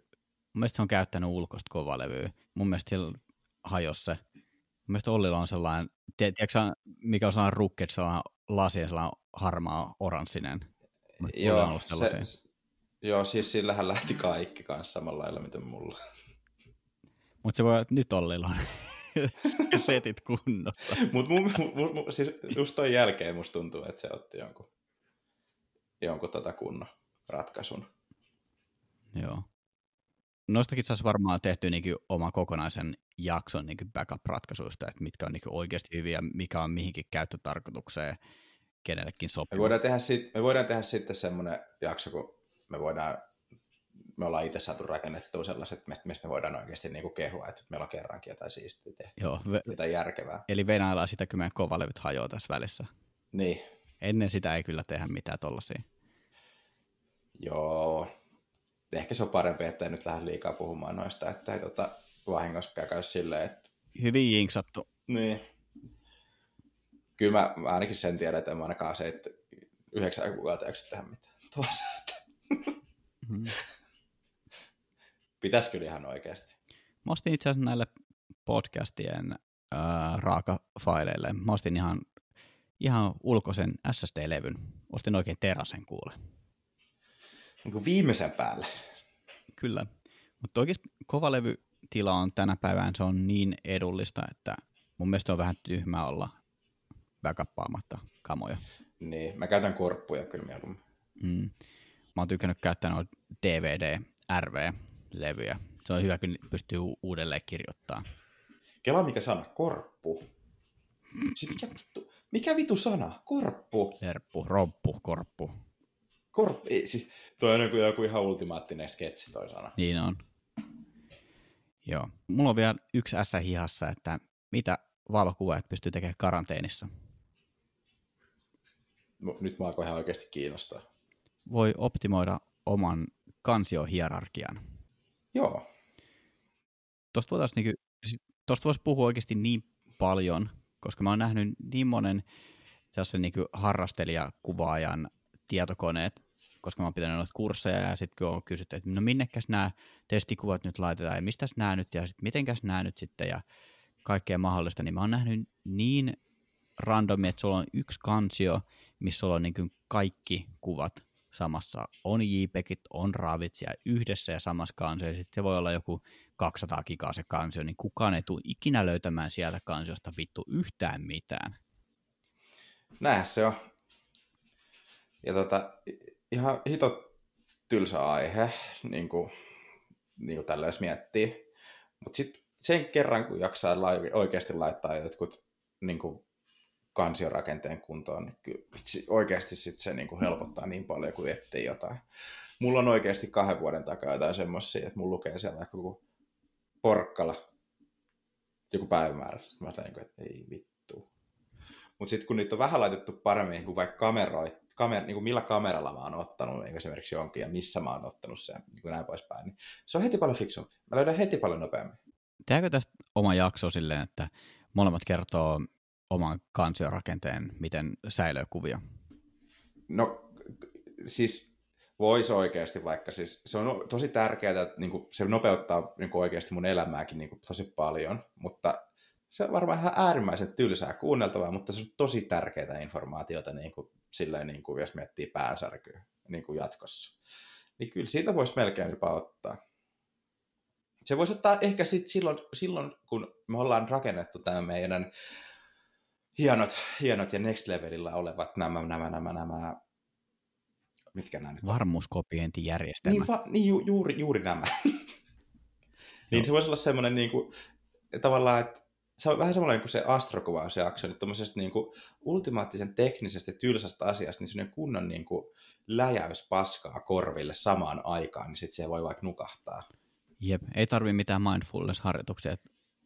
mun mielestä se on käyttänyt ulkoista kovalevyä. Mun mielestä sillä hajosi se. Mun mielestä Ollilla on sellainen, tiedätkö mikä on sellainen rukket, sellainen lasi ja sellainen harmaa oranssinen. Joo, se, joo, siis sillähän lähti kaikki kanssa samalla lailla, miten mulla. Mutta se voi, että nyt Ollilla on setit kunnossa. Mutta siis just toi jälkeen musta tuntuu, että se otti jonkun, jonkun tota kunnon ratkaisun. Joo. Noistakin saisi varmaan tehty niin oma kokonaisen jakson niin backup-ratkaisuista, että mitkä on niin oikeasti hyviä, mikä on mihinkin käyttötarkoitukseen kenellekin sopii. Me voidaan tehdä, sit, me voidaan tehdä sitten semmoinen jakso, kun me voidaan me ollaan itse saatu rakennettua sellaiset, mistä me voidaan oikeasti niin kuin kehua, että meillä on kerrankin jotain siistiä tehty, Joo, ve- jotain järkevää. Eli venaillaan sitä, meidän kovalevyt hajoaa tässä välissä. Niin. Ennen sitä ei kyllä tehdä mitään tollaisia. Joo, ehkä se on parempi, että ei nyt lähde liikaa puhumaan noista, että ei tota, vahingossa käy silleen, että... Hyvin jinksattu. Niin. Kyllä mä, mä ainakin sen tiedän, että en mä ainakaan se, että yhdeksän kuukautta jaksa tehdä mitään. Tuossa, että... Mm-hmm. Pitäisi kyllä ihan oikeasti. Mä ostin itse asiassa näille podcastien äh, raakafaileille. Mä ostin ihan, ihan ulkoisen SSD-levyn. Ostin oikein terasen kuule niin kuin viimeisen päälle. Kyllä, mutta oikeasti kovalevytila on tänä päivänä se on niin edullista, että mun mielestä on vähän tyhmää olla backuppaamatta kamoja. Niin, mä käytän korppuja kyllä mieluummin. Mm. Mä oon tykännyt käyttää noita DVD, RV-levyjä. Se on hyvä, kun pystyy uudelleen kirjoittamaan. Kela mikä sana? Korppu. Siis mikä vittu, mikä vittu sana? Korppu. Lerppu, roppu, korppu. Korp... Siis, toi on joku ihan ultimaattinen sketsi toi sana. Niin on. Joo. Mulla on vielä yksi ässä hihassa, että mitä valokuvaajat pystyy tekemään karanteenissa. Nyt mä alkoin ihan oikeasti kiinnostaa. Voi optimoida oman kansiohierarkian. Joo. Tuosta voitaisiin niinku, tosta voisi puhua oikeasti niin paljon, koska mä oon nähnyt niin monen sellaisen niin harrastelijakuvaajan tietokoneet, koska mä oon pitänyt noita kursseja ja sitten kun on kysytty, että no minnekäs nämä testikuvat nyt laitetaan ja mistäs nämä nyt ja sitten mitenkäs nämä nyt sitten ja kaikkea mahdollista, niin mä oon nähnyt niin randomi, että sulla on yksi kansio, missä sulla on niin kaikki kuvat samassa. On JPEGit, on RAVit ja yhdessä ja samassa kansiossa. Sitten se voi olla joku 200 gigaa se kansio, niin kukaan ei tule ikinä löytämään sieltä kansiosta vittu yhtään mitään. Näin se on. Ja tota, ihan hito tylsä aihe, niin kuin, niin kuin tällä jos miettii. Mutta sitten sen kerran, kun jaksaa laivi, oikeasti laittaa jotkut niin kuin kansiorakenteen kuntoon, niin kyllä oikeasti sit se niin kuin helpottaa niin paljon kuin etsii jotain. Mulla on oikeasti kahden vuoden takaa jotain semmoisia, että mulla lukee siellä vaikka joku porkkala, joku päivämäärä. Mä sanoin, niin että ei vittu. Mutta sitten kun niitä on vähän laitettu paremmin, niin kuin vaikka kameroi, kamer, niin kuin millä kameralla mä oon ottanut niin esimerkiksi jonkin ja missä mä oon ottanut sen, niin kuin näin poispäin, niin se on heti paljon fiksu. Mä löydän heti paljon nopeammin. Tehdäänkö tästä oma jakso silleen, että molemmat kertoo oman kansiorakenteen, miten säilöö kuvia? No siis voisi oikeasti vaikka, siis se on tosi tärkeää, että niin kuin, se nopeuttaa niin kuin oikeasti mun elämääkin niin kuin, tosi paljon, mutta se on varmaan ihan äärimmäisen tylsää kuunneltavaa, mutta se on tosi tärkeää informaatiota, niin kuin, silleen, niin kuin, jos miettii päänsärkyä niin kuin jatkossa. Niin kyllä siitä voisi melkein jopa ottaa. Se voisi ottaa ehkä sit silloin, silloin, kun me ollaan rakennettu tämä meidän hienot, hienot ja next levelillä olevat nämä, nämä, nämä, nämä mitkä nämä nyt Varmuuskopientijärjestelmät. Niin, va, niin ju, juuri, juuri nämä. niin se voisi olla semmoinen niin kuin, tavallaan, että se on vähän semmoinen kuin se astrokuvausjakso, nyt tuommoisesta niin kuin ultimaattisen teknisesti tylsästä asiasta, niin semmoinen kunnon niin kuin läjäys paskaa korville samaan aikaan, niin sitten se voi vaikka nukahtaa. Jep, ei tarvi mitään mindfulness-harjoituksia.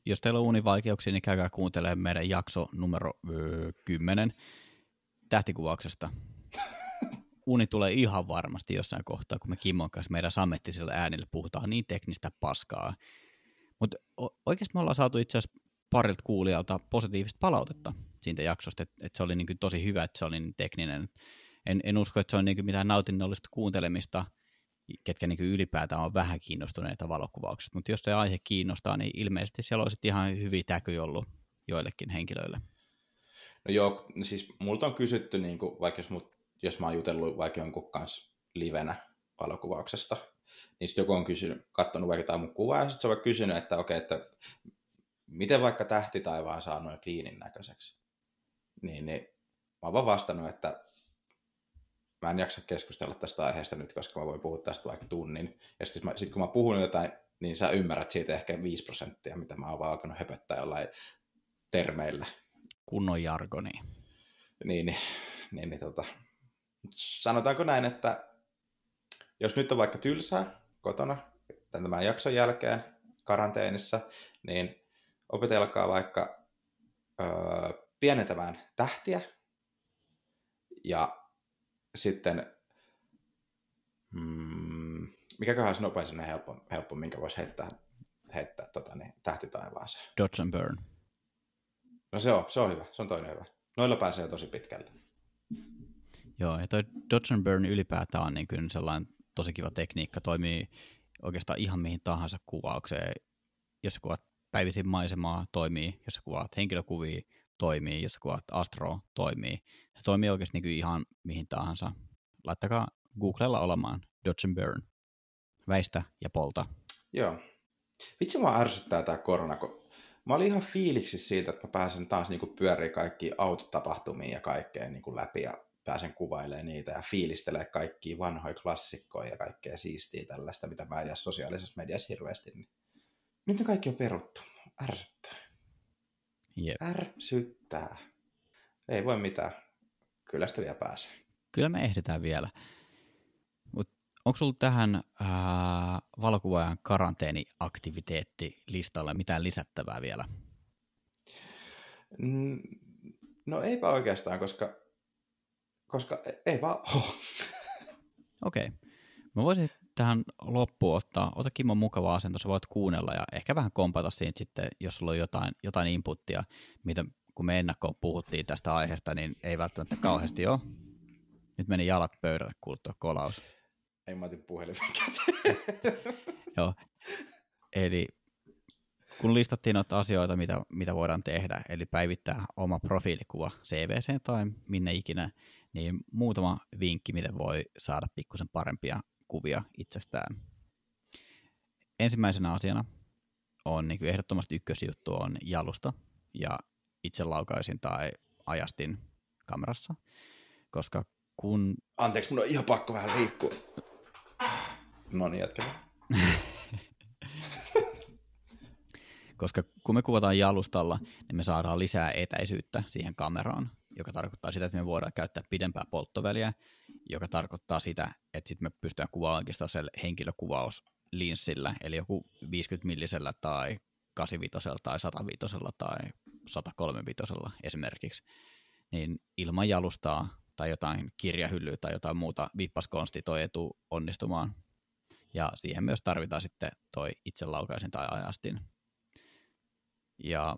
Jos teillä on univaikeuksia, niin käykää kuuntelemaan meidän jakso numero öö, 10 tähtikuvauksesta. Uni tulee ihan varmasti jossain kohtaa, kun me Kimmon kanssa meidän sammettisella äänillä puhutaan niin teknistä paskaa. Mutta oikeasti me ollaan saatu itse asiassa parilta kuulijalta positiivista palautetta siitä jaksosta, että, että se oli niin tosi hyvä, että se oli niin tekninen. En, en usko, että se on niin mitään nautinnollista kuuntelemista, ketkä niin ylipäätään on vähän kiinnostuneita valokuvauksesta, mutta jos se aihe kiinnostaa, niin ilmeisesti siellä olisi ihan hyviä täky ollut joillekin henkilöille. No joo, siis multa on kysytty, niin kuin, vaikka jos, mut, jos mä oon jutellut vaikka jonkun kanssa livenä valokuvauksesta, niin sitten joku on kysynyt, katsonut vaikka jotain mun kuvaa, ja sitten se on kysynyt, että okei, okay, että miten vaikka tähti taivaan saa noin kliinin näköiseksi? Niin, niin mä oon vaan vastannut, että mä en jaksa keskustella tästä aiheesta nyt, koska mä voin puhua tästä vaikka tunnin. Ja sitten sit kun mä puhun jotain, niin sä ymmärrät siitä ehkä 5 prosenttia, mitä mä oon vaan alkanut höpöttää jollain termeillä. Kunnon jargoni. Niin, niin, niin, niin tota. sanotaanko näin, että jos nyt on vaikka tylsää kotona tämän jakson jälkeen karanteenissa, niin opetelkaa vaikka öö, pienentämään tähtiä ja sitten, mm, mikäköhän olisi nopein helppo, helppo, minkä voisi heittää, heittää tota, niin, tähtitaivaaseen? Dodge and Burn. No se on, se on hyvä, se on toinen hyvä. Noilla pääsee tosi pitkälle. Joo, ja toi Dodge and Burn ylipäätään on niin kyllä sellainen tosi kiva tekniikka, toimii oikeastaan ihan mihin tahansa kuvaukseen. Jos sä kuvat päivisin maisemaa, toimii. Jos sä kuvaat henkilökuvia, toimii. Jos sä kuvaat astro, toimii. Se toimii oikeasti niin ihan mihin tahansa. Laittakaa Googlella olemaan Dodge and Burn. Väistä ja polta. Joo. Vitsi mua ärsyttää tämä korona, kun mä olin ihan fiiliksi siitä, että mä pääsen taas niin pyöriä kaikki autotapahtumia ja kaikkea niin läpi ja pääsen kuvailemaan niitä ja fiilistelee kaikkia vanhoja klassikkoja ja kaikkea siistiä tällaista, mitä mä en sosiaalisessa mediassa hirveästi. Niin nyt ne kaikki on peruttu. Ärsyttää. Jep. Ärsyttää. Ei voi mitään. Kyllä sitä vielä pääsee. Kyllä me ehditään vielä. Mut onko sulla tähän ää, valokuvaajan karanteeniaktiviteetti listalle mitään lisättävää vielä? No eipä oikeastaan, koska, koska e- ei vaan Okei. Okay. Mä voisin tähän loppuun ottaa, ota Kimmo mukava asento, sä voit kuunnella ja ehkä vähän kompata siitä sitten, jos sulla on jotain, jotain inputtia, mitä kun me ennakkoon puhuttiin tästä aiheesta, niin ei välttämättä kauheasti ole. Nyt meni jalat pöydälle kuultua kolaus. Ei mä otin puhelimen Joo. Eli kun listattiin noita asioita, mitä, mitä voidaan tehdä, eli päivittää oma profiilikuva CVC tai minne ikinä, niin muutama vinkki, miten voi saada pikkusen parempia kuvia itsestään. Ensimmäisenä asiana on niin kuin ehdottomasti ykkösjuttu on jalusta ja itse laukaisin tai ajastin kamerassa, koska kun... Anteeksi, mun on ihan pakko vähän liikkua. No niin, jatketaan. koska kun me kuvataan jalustalla, niin me saadaan lisää etäisyyttä siihen kameraan, joka tarkoittaa sitä, että me voidaan käyttää pidempää polttoväliä, joka tarkoittaa sitä, että sitten me pystytään kuvaamaan oikeastaan henkilökuvauslinssillä, eli joku 50 millisellä tai 85 tai 105 tai 135 esimerkiksi, niin ilman jalustaa tai jotain kirjahyllyä tai jotain muuta vippaskonsti toi etu onnistumaan. Ja siihen myös tarvitaan sitten toi itselaukaisin tai ajastin. Ja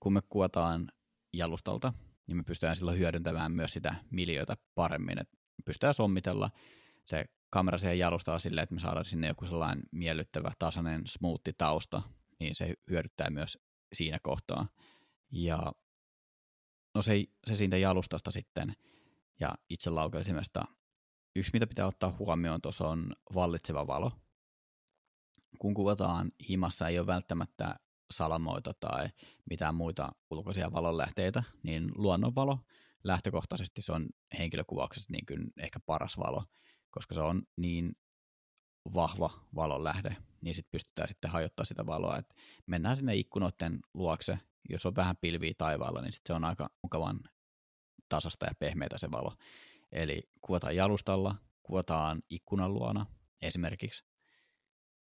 kun me kuvataan jalustalta, niin me pystytään silloin hyödyntämään myös sitä miljöitä paremmin, että pystytään sommitella se kamera siihen jalustaa silleen, että me saadaan sinne joku sellainen miellyttävä, tasainen, smoothi tausta, niin se hyödyttää myös siinä kohtaa. Ja no se, se siitä jalustasta sitten ja itse laukaisimesta. Yksi, mitä pitää ottaa huomioon tuossa on vallitseva valo. Kun kuvataan himassa, ei ole välttämättä salamoita tai mitään muita ulkoisia valonlähteitä, niin luonnonvalo lähtökohtaisesti se on henkilökuvauksessa niin kuin ehkä paras valo, koska se on niin vahva valonlähde, niin sitten pystytään sitten hajottaa sitä valoa, että mennään sinne ikkunoiden luokse, jos on vähän pilviä taivaalla, niin sit se on aika mukavan tasasta ja pehmeitä se valo. Eli kuvataan jalustalla, kuvataan ikkunan luona esimerkiksi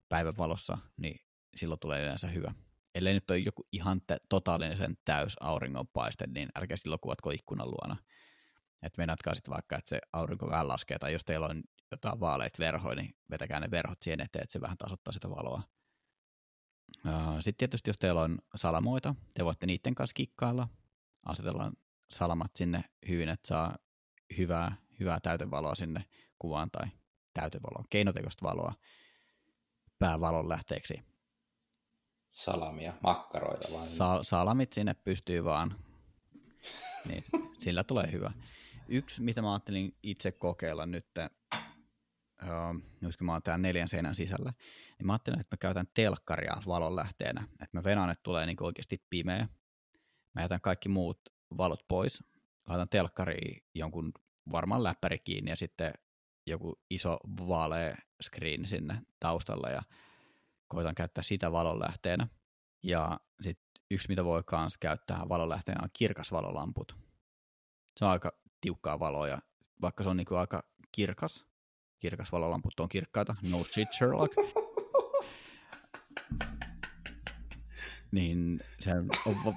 päivänvalossa, niin silloin tulee yleensä hyvä ellei nyt ole joku ihan te- totaalinen täys auringonpaiste, niin älkää silloin kuvatko ikkunan luona. Että venatkaa sitten vaikka, että se aurinko vähän laskee, tai jos teillä on jotain vaaleita verhoja, niin vetäkää ne verhot siihen eteen, että se vähän tasoittaa sitä valoa. Sitten tietysti, jos teillä on salamoita, te voitte niiden kanssa kikkailla. Asetellaan salamat sinne hyvin, että saa hyvää, hyvää täytevaloa sinne kuvaan tai täytevaloa, keinotekoista valoa päävalon lähteeksi salamia, makkaroita vaan. Sa- salamit sinne pystyy vaan. Niin, sillä tulee hyvä. Yksi, mitä mä ajattelin itse kokeilla nyt, uh, nyt kun mä oon täällä neljän seinän sisällä, niin mä ajattelin, että mä käytän telkkaria valonlähteenä. Että mä venaan, että tulee niin oikeasti pimeä. Mä jätän kaikki muut valot pois. Laitan telkkari jonkun varmaan läppäri kiinni ja sitten joku iso vaalea screen sinne taustalla ja koitan käyttää sitä valonlähteenä. Ja sitten yksi, mitä voi myös käyttää valonlähteenä, on kirkas valolamput. Se on aika tiukkaa valoa, ja vaikka se on niinku aika kirkas, kirkas valolamput on kirkkaita, no shit Sherlock, niin sen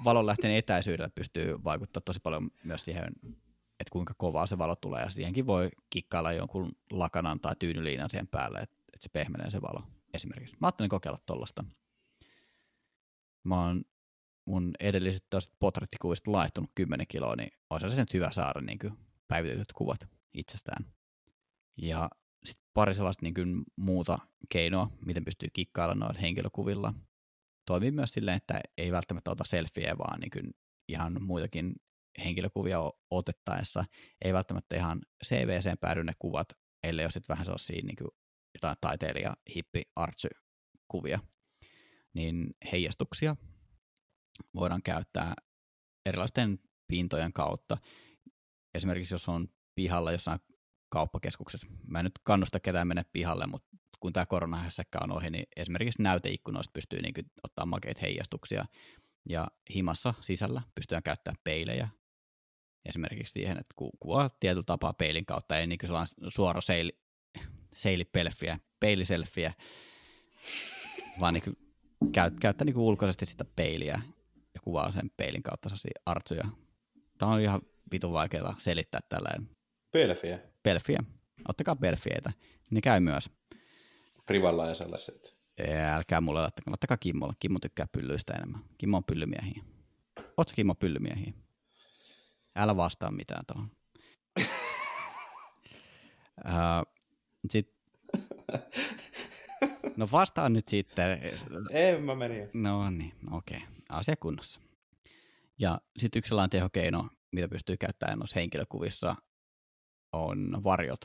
valonlähteen etäisyydellä pystyy vaikuttaa tosi paljon myös siihen, että kuinka kovaa se valo tulee, ja siihenkin voi kikkailla jonkun lakanan tai tyynyliinan siihen päälle, että, että se pehmenee se valo esimerkiksi. Mä ajattelin kokeilla tollasta. Mä oon mun edelliset potrettikuvista laihtunut 10 kiloa, niin olisi se nyt hyvä saada niin kuin päivitetyt kuvat itsestään. Ja sitten pari sellaista niin kuin muuta keinoa, miten pystyy kikkailla noilla henkilökuvilla. Toimii myös silleen, että ei välttämättä ota selfieä, vaan niin kuin ihan muitakin henkilökuvia otettaessa. Ei välttämättä ihan CVCen päädy ne kuvat, ellei ole sitten vähän sellaisia niin kuin jotain taiteilija, hippi, artsy kuvia, niin heijastuksia voidaan käyttää erilaisten pintojen kautta. Esimerkiksi jos on pihalla jossain kauppakeskuksessa, mä en nyt kannusta ketään mennä pihalle, mutta kun tämä koronahässäkkä on ohi, niin esimerkiksi näyteikkunoista pystyy niin ottaa makeita heijastuksia. Ja himassa sisällä pystytään käyttämään peilejä esimerkiksi siihen, että kuvaa tietyllä tapaa peilin kautta, ei niin suora seili, seilipelfiä, peiliselfiä, vaan niin käyt, käyttää niin ulkoisesti sitä peiliä ja kuvaa sen peilin kautta sellaisia artsuja. Tämä on ihan vitun vaikeaa selittää tällainen. Pelfiä? Pelfiä. Ottakaa pelfieitä. Ne käy myös. Privalla ja sellaiset. Älkää mulle laittakaa, laittakaa Kimmolle. Kimmo tykkää pyllyistä enemmän. Kimmo on pyllymiehiä. Ootko Kimmo pyllymiehiä? Älä vastaa mitään tuohon. uh, Sit... No vastaan nyt sitten. En mä meni. No niin, okei. Okay. Asia kunnossa. Ja sitten yksi sellainen tehokeino, mitä pystyy käyttämään noissa henkilökuvissa, on varjot.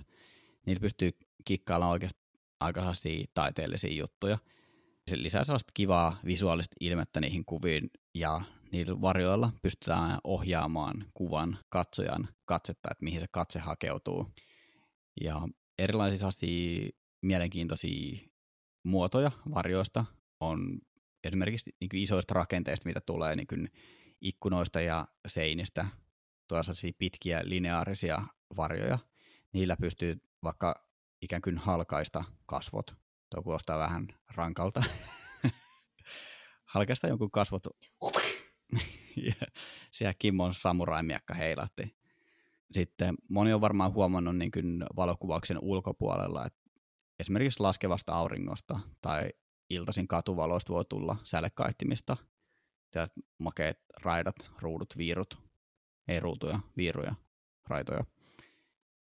Niitä pystyy kikkailemaan oikeasti aika taiteellisia juttuja. Se lisää sellaista kivaa visuaalista ilmettä niihin kuviin ja niillä varjoilla pystytään ohjaamaan kuvan katsojan katsetta, että mihin se katse hakeutuu. Ja erilaisia mielenkiintoisia muotoja varjoista on esimerkiksi niin kuin isoista rakenteista, mitä tulee niin kuin ikkunoista ja seinistä, tuollaisia pitkiä lineaarisia varjoja. Niillä pystyy vaikka ikään kuin halkaista kasvot. Tuo kuulostaa vähän rankalta. halkaista jonkun kasvot. ja siellä Kimmon samurai-miekka heilatti. Sitten moni on varmaan huomannut niin kuin valokuvauksen ulkopuolella, että esimerkiksi laskevasta auringosta tai iltaisin katuvaloista voi tulla sälekaihtimista. Makeet raidat, ruudut, viirut, ei ruutuja, viiruja, raitoja.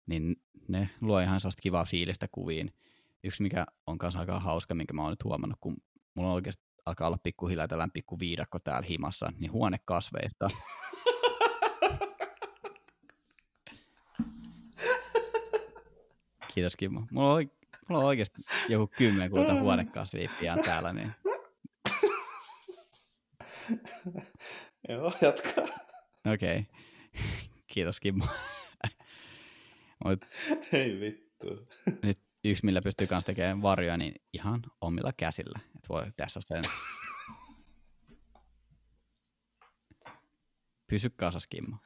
Niin ne luo ihan sellaista kivaa fiilistä kuviin. Yksi, mikä on kanssa aika hauska, minkä mä oon nyt huomannut, kun mulla on oikeasti alkaa olla pikkuhiljaa tällainen pikku viidakko täällä himassa, niin huonekasveista. Kiitos Kimmo. Mulla on, mulla on oikeasti joku kymmenkunta huonekasvia pian täällä, niin... Joo, jatkaa. Okei. Okay. Kiitos Kimmo. Mut... Ei vittu. Nyt yksi, millä pystyy myös tekemään varjoja, niin ihan omilla käsillä. Että voi tässä sen... Pysy kasas, Kimmo.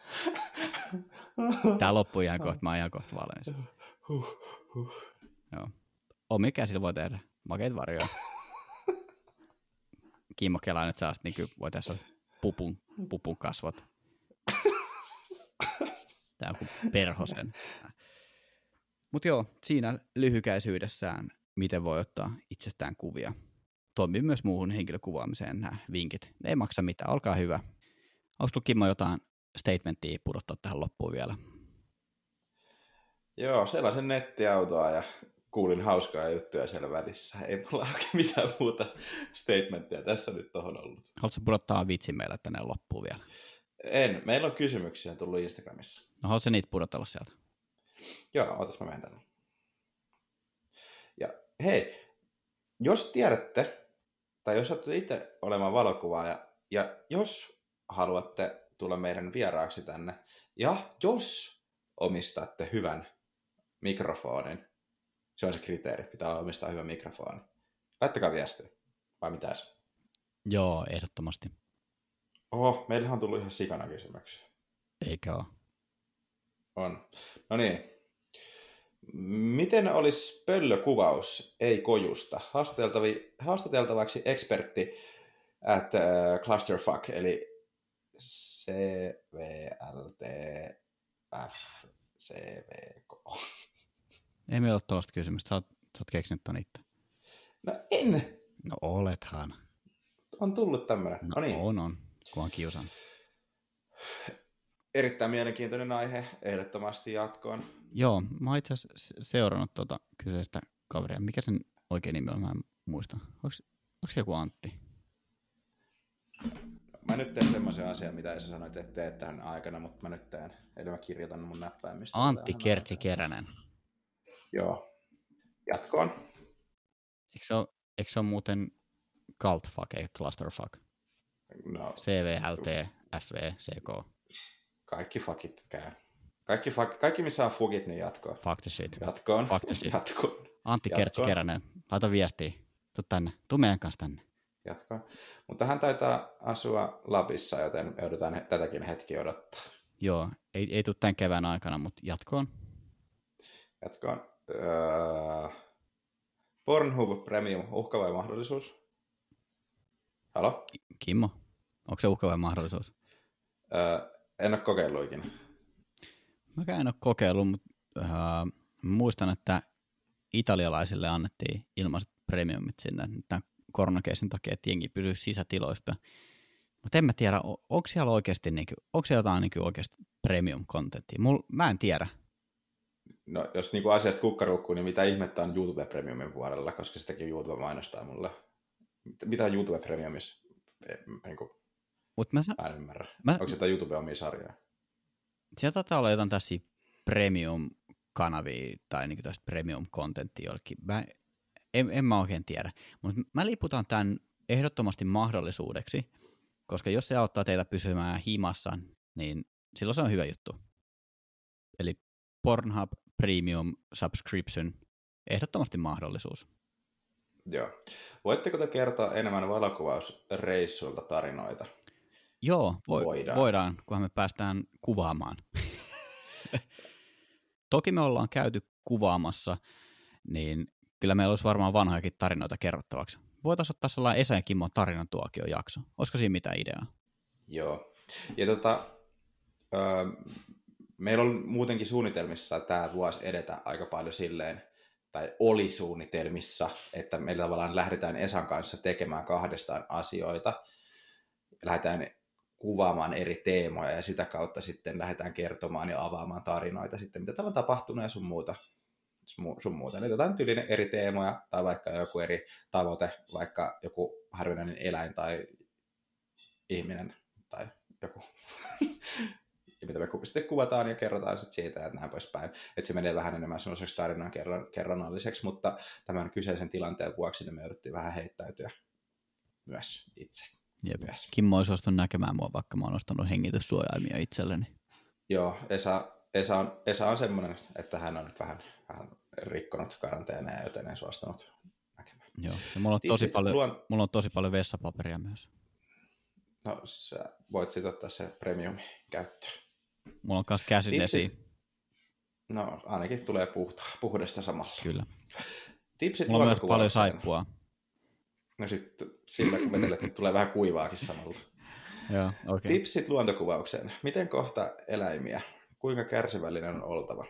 Tää loppuu ihan kohta, mä oon ihan kohta valmis. Joo. Omi käsillä voi tehdä makeita varjoja. Kimmo kelaa nyt saa, niin voi tässä pupun, pupun kasvot. Tää on kuin perhosen. Mutta joo, siinä lyhykäisyydessään, miten voi ottaa itsestään kuvia. Toimii myös muuhun henkilökuvaamiseen nämä vinkit. Ne ei maksa mitään, olkaa hyvä. Onko Kimmo jotain statementtia pudottaa tähän loppuun vielä? Joo, sellaisen nettiautoa ja kuulin hauskaa juttuja siellä välissä. Ei mulla oikein mitään muuta statementtia tässä nyt tohon ollut. Haluatko pudottaa vitsi meille tänne loppuun vielä? En. Meillä on kysymyksiä tullut Instagramissa. No haluatko niitä pudotella sieltä? Joo, ootas mä menen tänne. Ja hei, jos tiedätte, tai jos olette itse olemaan valokuvaaja, ja jos haluatte tulla meidän vieraaksi tänne, ja jos omistatte hyvän mikrofonin, se on se kriteeri, pitää omistaa hyvä mikrofoni. Laittakaa viestiä, vai mitä? Joo, ehdottomasti. Oho, meillähän on tullut ihan sikana kysymyksiä. Eikä ole. On. No niin. Miten olisi pöllökuvaus, ei kojusta? Haastateltavi, haastateltavaksi ekspertti at uh, clusterfuck, eli CVLTFCVK. Ei meillä ole tuosta kysymystä, sä oot, sä oot keksinyt ton itse. No en. No olethan. On tullut tämmöinen. No, no niin. on, on, kun on kiusan. Erittäin mielenkiintoinen aihe, ehdottomasti jatkoon. Joo, mä oon itse asiassa seurannut tuota kyseistä kaveria. Mikä sen oikein nimi on, mä en muista. Onko, onko se joku Antti? Mä nyt teen semmoisen asian, mitä sä sanoit, että teet tämän aikana, mutta mä nyt teen. Eli mä kirjoitan mun näppäimistä. Antti Kertsi Keränen. Joo. Jatkoon. Eikö se ole, eikö se ole muuten Cultfuck eikä Clusterfuck? No, CVLT, FV, CK. Kaikki fakit käy. Kaikki, fak, kaikki missä on fugit, niin jatkoa. Fuck the shit. Jatkoon. Fuck the shit. Jatkoon. Antti Kertsi Keränen, laita viestiä. Tuu tänne. Tuu meidän kanssa tänne. Jatkoon. Mutta hän taitaa asua Lapissa, joten joudutaan tätäkin hetki odottaa. Joo, ei, ei tule tämän kevään aikana, mutta jatkoon. Jatkoon. Öö, Pornhub Premium, uhka vai mahdollisuus? Halo? Kimmo, onko se uhka vai mahdollisuus? Öö, en ole kokeillut ikinä. Mä en ole kokeillut, mutta äh, muistan, että italialaisille annettiin ilmaiset premiumit sinne tämän koronakeisin takia, että jengi pysyy sisätiloista. Mutta en mä tiedä, onko siellä oikeasti, niinku, onko siellä jotain niinku oikeasti premium-kontenttia? mä en tiedä. No, jos niinku asiasta kukkarukkuu, niin mitä ihmettä on YouTube Premiumin puolella, koska sitäkin YouTube mainostaa mulle. Mitä on YouTube Premiumissa? Niin kuin Mut mä, sa- mä en ymmärrä. Mä... Onko se YouTube omia sarjoja? Sieltä taitaa olla jotain tässä premium-kanavia tai niinku tästä premium-kontenttia jollekin. Mä en, en mä oikein tiedä. Mutta mä liputan tämän ehdottomasti mahdollisuudeksi, koska jos se auttaa teitä pysymään himassa, niin silloin se on hyvä juttu. Eli Pornhub Premium Subscription, ehdottomasti mahdollisuus. Joo. Voitteko te kertoa enemmän valokuvausreissuilta tarinoita? Joo, vo- voidaan. voidaan, kunhan me päästään kuvaamaan. Toki me ollaan käyty kuvaamassa, niin kyllä meillä olisi varmaan vanhojakin tarinoita kerrottavaksi. Voitaisiin ottaa sellainen Esa ja Kimmon tarinan tuokio jakso. Olisiko siinä mitään ideaa? Joo. Ja tota, öö, meillä on muutenkin suunnitelmissa tämä vuosi edetä aika paljon silleen, tai oli suunnitelmissa, että meillä tavallaan lähdetään Esan kanssa tekemään kahdestaan asioita. Lähdetään kuvaamaan eri teemoja ja sitä kautta sitten lähdetään kertomaan ja avaamaan tarinoita sitten, mitä täällä on tapahtunut ja sun muuta. Sun muuta. Eli jotain tyylinen eri teemoja tai vaikka joku eri tavoite, vaikka joku harvinainen eläin tai ihminen tai joku mitä me sitten kuvataan ja kerrotaan sitten siitä, että näin poispäin. Että se menee vähän enemmän semmoiseksi tarinan kerronnalliseksi, mutta tämän kyseisen tilanteen vuoksi niin me jouduttiin vähän heittäytyä myös itse. Jep. Myös. Kimmo olisi suostunut näkemään mua, vaikka mä oon ostanut hengityssuojaimia itselleni. Joo, Esa, Esa, on, Esa on semmoinen, että hän on nyt vähän, vähän rikkonut karanteeneja, joten en suostunut näkemään. Joo, ja mulla on, tosi paljon, luon... mulla on tosi paljon vessapaperia myös. No, sä voit sitten ottaa se premium käyttöön. Mulla on myös käsidesi. No, ainakin tulee puhta, puhdasta samalla. Kyllä. Tipsit Mulla on myös paljon saippua. No sitten sillä kun vetelet, niin tulee vähän kuivaakin samalla. Joo, okay. Tipsit luontokuvaukseen. Miten kohta eläimiä? Kuinka kärsivällinen on oltava?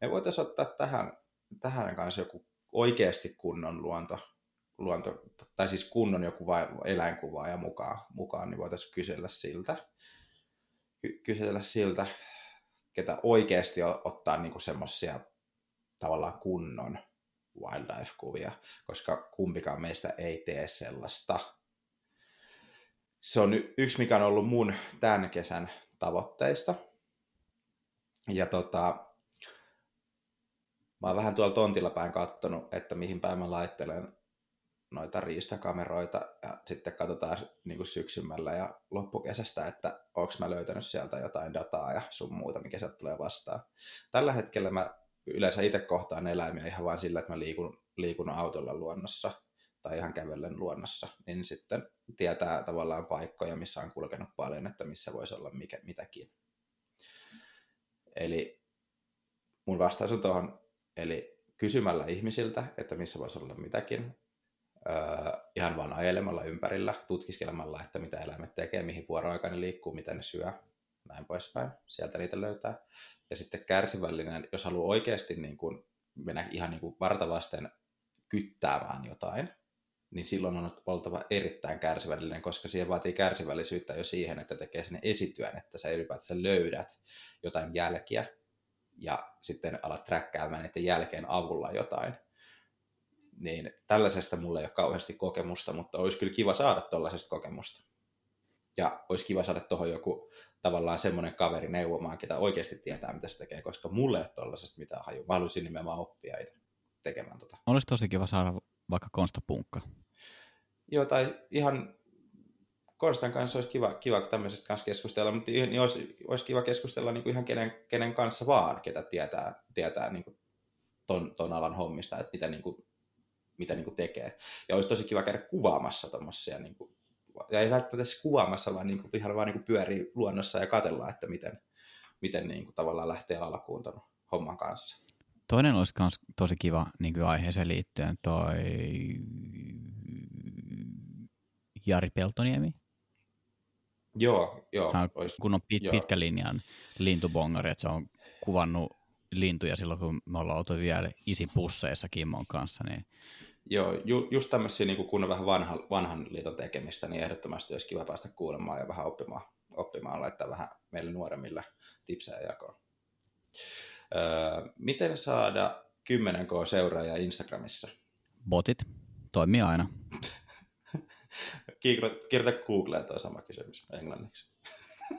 Me voitaisiin ottaa tähän, tähän kanssa joku oikeasti kunnon luonto, luonto tai siis kunnon joku eläinkuvaaja mukaan, mukaan niin voitaisiin kysellä siltä ky- kysellä siltä, ketä oikeasti ottaa niinku semmoisia tavallaan kunnon wildlife-kuvia, koska kumpikaan meistä ei tee sellaista. Se on yksi, mikä on ollut mun tämän kesän tavoitteista. Ja tota, mä oon vähän tuolla tontilla päin kattonut, että mihin päin mä laittelen noita riistakameroita ja sitten katsotaan niin kuin syksymällä ja loppukesästä, että onko mä löytänyt sieltä jotain dataa ja sun muuta, mikä sieltä tulee vastaan. Tällä hetkellä mä yleensä itse kohtaan eläimiä ihan vain sillä, että mä liikun, liikun autolla luonnossa tai ihan kävellen luonnossa, niin sitten tietää tavallaan paikkoja, missä on kulkenut paljon, että missä voisi olla mikä, mitäkin. Eli mun vastaus on tuohon, eli kysymällä ihmisiltä, että missä voisi olla mitäkin, ihan vaan ajelemalla ympärillä, tutkiskelemalla, että mitä eläimet tekee, mihin vuoroaikaan ne liikkuu, mitä ne syö, näin poispäin. Sieltä niitä löytää. Ja sitten kärsivällinen, jos haluaa oikeasti niin kuin mennä ihan niin kuin vartavasten kyttäämään jotain, niin silloin on oltava erittäin kärsivällinen, koska siihen vaatii kärsivällisyyttä jo siihen, että tekee sinne esityön, että sä ylipäätään löydät jotain jälkiä ja sitten alat träkkäämään niiden jälkeen avulla jotain niin tällaisesta mulla ei ole kauheasti kokemusta, mutta olisi kyllä kiva saada tuollaisesta kokemusta. Ja olisi kiva saada tuohon joku tavallaan semmoinen kaveri neuvomaan, ketä oikeasti tietää, mitä se tekee, koska mulle ei ole tuollaisesta mitään haju. Mä haluaisin nimenomaan oppia itse tekemään tota. Olisi tosi kiva saada vaikka konstapunkka. Joo, tai ihan Konstan kanssa olisi kiva, kiva tämmöisestä kanssa keskustella, mutta niin olisi, olisi kiva keskustella niin kuin ihan kenen, kenen kanssa vaan, ketä tietää, tietää niin kuin ton, ton alan hommista, että mitä niin kuin mitä niin kuin tekee. Ja olisi tosi kiva käydä kuvaamassa tuommoisia, niin kuin, ja ei välttämättä kuvaamassa, vaan niin kuin, ihan vaan niin kuin pyörii luonnossa ja katsellaan, että miten, miten niin kuin, tavallaan lähtee alkuun ton homman kanssa. Toinen olisi myös tosi kiva niin kuin aiheeseen liittyen toi Jari Peltoniemi. Joo, joo. Hän on, kun on pit, joo. pitkä linjan lintubongari, että se on kuvannut lintuja silloin, kun me ollaan oltu vielä pusseissa Kimmon kanssa. Niin... Joo, ju, just tämmöisiä niin kun on vähän vanhan, vanhan liiton tekemistä, niin ehdottomasti olisi kiva päästä kuulemaan ja vähän oppimaan, oppimaan laittaa vähän meille nuoremmille tipsejä jakoon. Öö, miten saada 10k seuraajaa Instagramissa? Botit. Toimii aina. Kirjoita Googleen tuo sama kysymys englanniksi.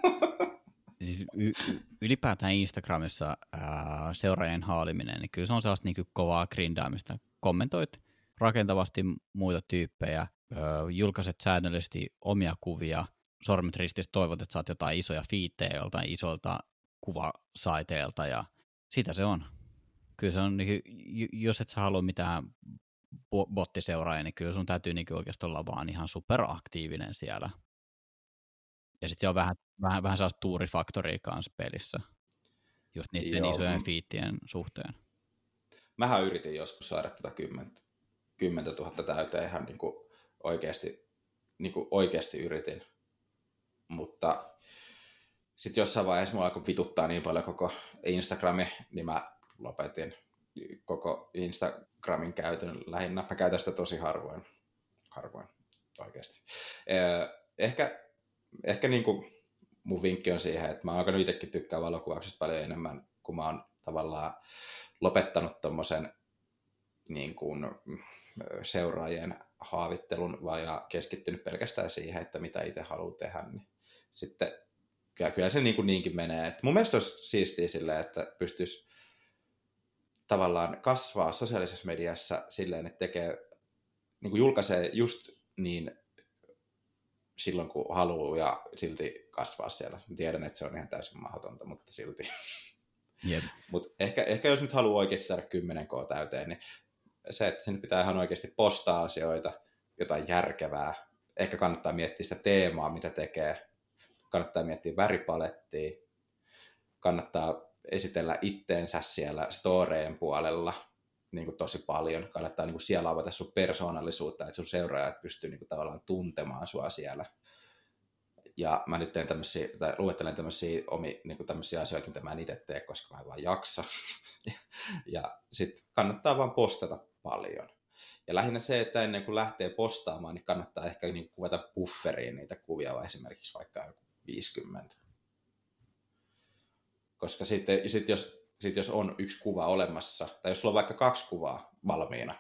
siis y- ylipäätään Instagramissa ää, seuraajien haaliminen, niin kyllä se on sellaista niin kovaa grindaamista. Kommentoit rakentavasti muita tyyppejä, öö, julkaiset säännöllisesti omia kuvia, sormet ristissä toivot, että saat jotain isoja fiittejä joltain isolta kuvasaiteelta ja sitä se on. Kyllä se on, niin, jos et sä halua mitään bottiseuraaja, niin kyllä sun täytyy niin oikeastaan olla vaan ihan superaktiivinen siellä. Ja sitten on vähän, vähän, vähän sellaista tuurifaktoria kanssa pelissä, just niiden Joo. isojen fiittien suhteen. Mähän yritin joskus saada tätä 10, 10 000 täyteen ihan niin kuin oikeasti, niin kuin oikeasti yritin. Mutta sitten jossain vaiheessa mulla alkoi vituttaa niin paljon koko Instagrami, niin mä lopetin koko Instagramin käytön lähinnä. Mä käytän sitä tosi harvoin, harvoin oikeasti. Ehkä, ehkä niin kuin mun vinkki on siihen, että mä oon alkanut itsekin tykkää valokuvauksesta paljon enemmän, kun mä oon tavallaan lopettanut tuommoisen niin kuin, seuraajien haavittelun vai ja keskittynyt pelkästään siihen, että mitä itse haluaa tehdä, niin sitten kyllä, kyllä se niin kuin niinkin menee. Et mun mielestä olisi siistiä silleen, että pystyisi tavallaan kasvaa sosiaalisessa mediassa silleen, että tekee, niin kuin julkaisee just niin silloin, kun haluaa ja silti kasvaa siellä. Tiedän, että se on ihan täysin mahdotonta, mutta silti. Yep. Mutta ehkä, ehkä jos nyt haluaa oikeasti saada 10k täyteen, niin se, että sinne pitää ihan oikeasti postaa asioita, jotain järkevää. Ehkä kannattaa miettiä sitä teemaa, mitä tekee. Kannattaa miettiä väripalettia. Kannattaa esitellä itteensä siellä storeen puolella niin kuin tosi paljon. Kannattaa niin kuin siellä avata sun persoonallisuutta, että sun seuraajat pystyy niin kuin tavallaan tuntemaan sua siellä. Ja mä nyt teen tämmöisiä, tai luettelen tämmöisiä, omi, niin kuin tämmöisiä asioita, mitä mä en itse tee, koska mä en vaan jaksa. ja sitten kannattaa vaan postata paljon. Ja lähinnä se, että ennen kuin lähtee postaamaan, niin kannattaa ehkä niin kuvata bufferiin niitä kuvia, vai esimerkiksi vaikka 50 koska sitten sit jos, sit jos on yksi kuva olemassa, tai jos sulla on vaikka kaksi kuvaa valmiina,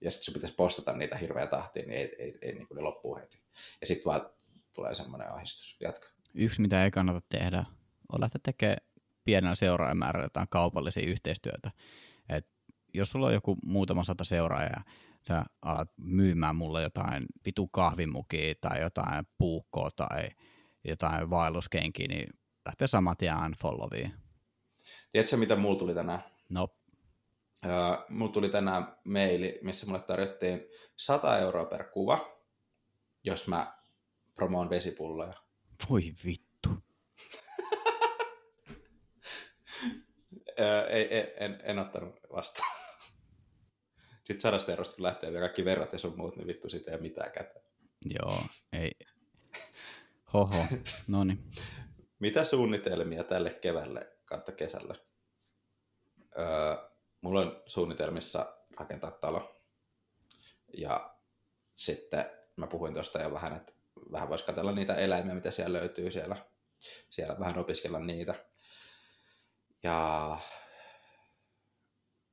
ja sitten sun pitäisi postata niitä hirveä tahtiin, niin ei, ei, ei niin kuin ne loppuu heti. Ja sitten vaan tulee semmoinen ahdistus. Jatka. Yksi, mitä ei kannata tehdä, on lähteä tekemään pienellä seuraajamäärällä jotain kaupallisia yhteistyötä. Et jos sulla on joku muutama sata seuraajaa, sä alat myymään mulle jotain vitu kahvimukia tai jotain puukkoa tai jotain vaelluskenkiä, niin lähtee saman tien unfollowiin. Tiedätkö, mitä mulla tuli tänään? No. Uh, mulla tuli tänään maili, missä mulle tarjottiin 100 euroa per kuva, jos mä promoon vesipulloja. Voi vittu. ei, ei, en, en ottanut vastaan. Sitten sadasta eurosta kun lähtee vielä kaikki verrat ja sun muut, niin vittu siitä ei ole mitään kättä. Joo, ei. Hoho, no niin. Mitä suunnitelmia tälle kevälle kautta kesälle? Öö, mulla on suunnitelmissa rakentaa talo. Ja sitten mä puhuin tuosta jo vähän, että vähän voisi katsella niitä eläimiä, mitä siellä löytyy siellä. Siellä vähän opiskella niitä. Ja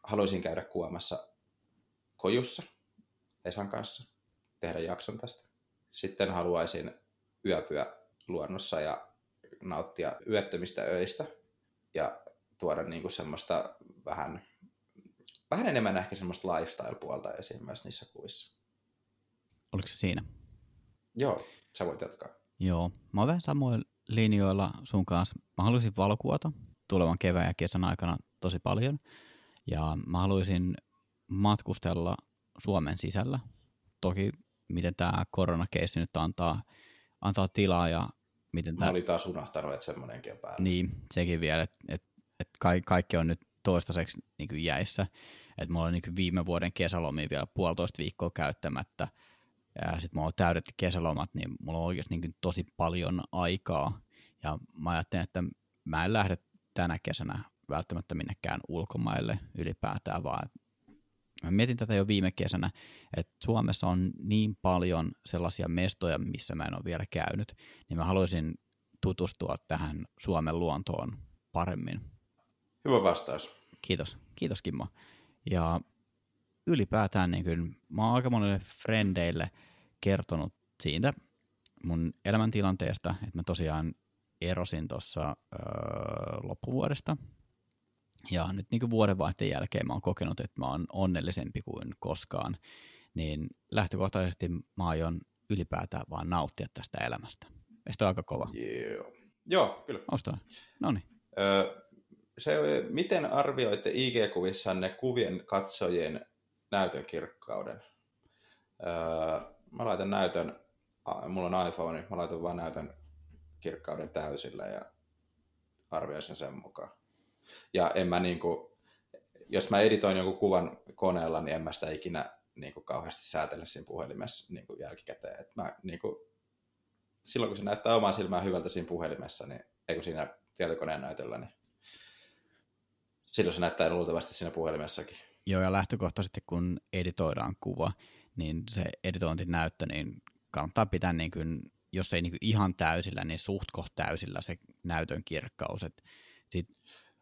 haluaisin käydä kuomassa kojussa Esan kanssa, tehdä jakson tästä. Sitten haluaisin yöpyä luonnossa ja nauttia yöttömistä öistä ja tuoda niin kuin semmoista vähän, vähän enemmän ehkä semmoista lifestyle-puolta esiin myös niissä kuvissa. Oliko se siinä? Joo, sä voit jatkaa. Joo, mä oon vähän samoin linjoilla sun kanssa. Mä haluaisin valokuvata tulevan kevään ja kesän aikana tosi paljon. Ja mä haluaisin matkustella Suomen sisällä. Toki miten tämä koronakeissi nyt antaa, antaa tilaa ja miten Mä olin taas unohtanut, että semmoinenkin on päällä. Niin, sekin vielä, että et, et kaikki, kaikki on nyt toistaiseksi niin jäissä. Että mulla on niin viime vuoden kesälomia vielä puolitoista viikkoa käyttämättä. Ja sitten mulla on täydet kesälomat, niin mulla on oikeasti niin tosi paljon aikaa. Ja mä ajattelen, että mä en lähde tänä kesänä välttämättä minnekään ulkomaille ylipäätään, vaan Mä mietin tätä jo viime kesänä, että Suomessa on niin paljon sellaisia mestoja, missä mä en ole vielä käynyt, niin mä haluaisin tutustua tähän Suomen luontoon paremmin. Hyvä vastaus. Kiitos. Kiitos Kimmo. Ja ylipäätään niin kuin, mä oon aika monille frendeille kertonut siitä mun elämäntilanteesta, että mä tosiaan erosin tuossa öö, loppuvuodesta. Ja nyt niin kuin vuodenvaihteen jälkeen mä oon kokenut, että mä oon onnellisempi kuin koskaan, niin lähtökohtaisesti mä aion ylipäätään vaan nauttia tästä elämästä. Eikö aika kova? Joo, Joo kyllä. Ostoa. No niin. Öö, se, miten arvioitte IG-kuvissanne kuvien katsojien näytön kirkkauden? Öö, mä laitan näytön, mulla on iPhone, mä laitan vaan näytön kirkkauden täysillä ja arvioin sen sen mukaan. Ja en mä niinku, jos mä editoin jonkun kuvan koneella, niin en mä sitä ikinä niinku kauheasti säätele siinä puhelimessa niinku jälkikäteen. Et mä niinku, silloin kun se näyttää omaa silmää hyvältä siinä puhelimessa, niin ei kun siinä tietokoneen näytöllä, niin silloin se näyttää luultavasti siinä puhelimessakin. Joo, ja lähtökohtaisesti kun editoidaan kuva, niin se editointinäyttö, niin kannattaa pitää niin kuin, jos ei niin kuin ihan täysillä, niin suht koht täysillä se näytön kirkkaus. Et sit,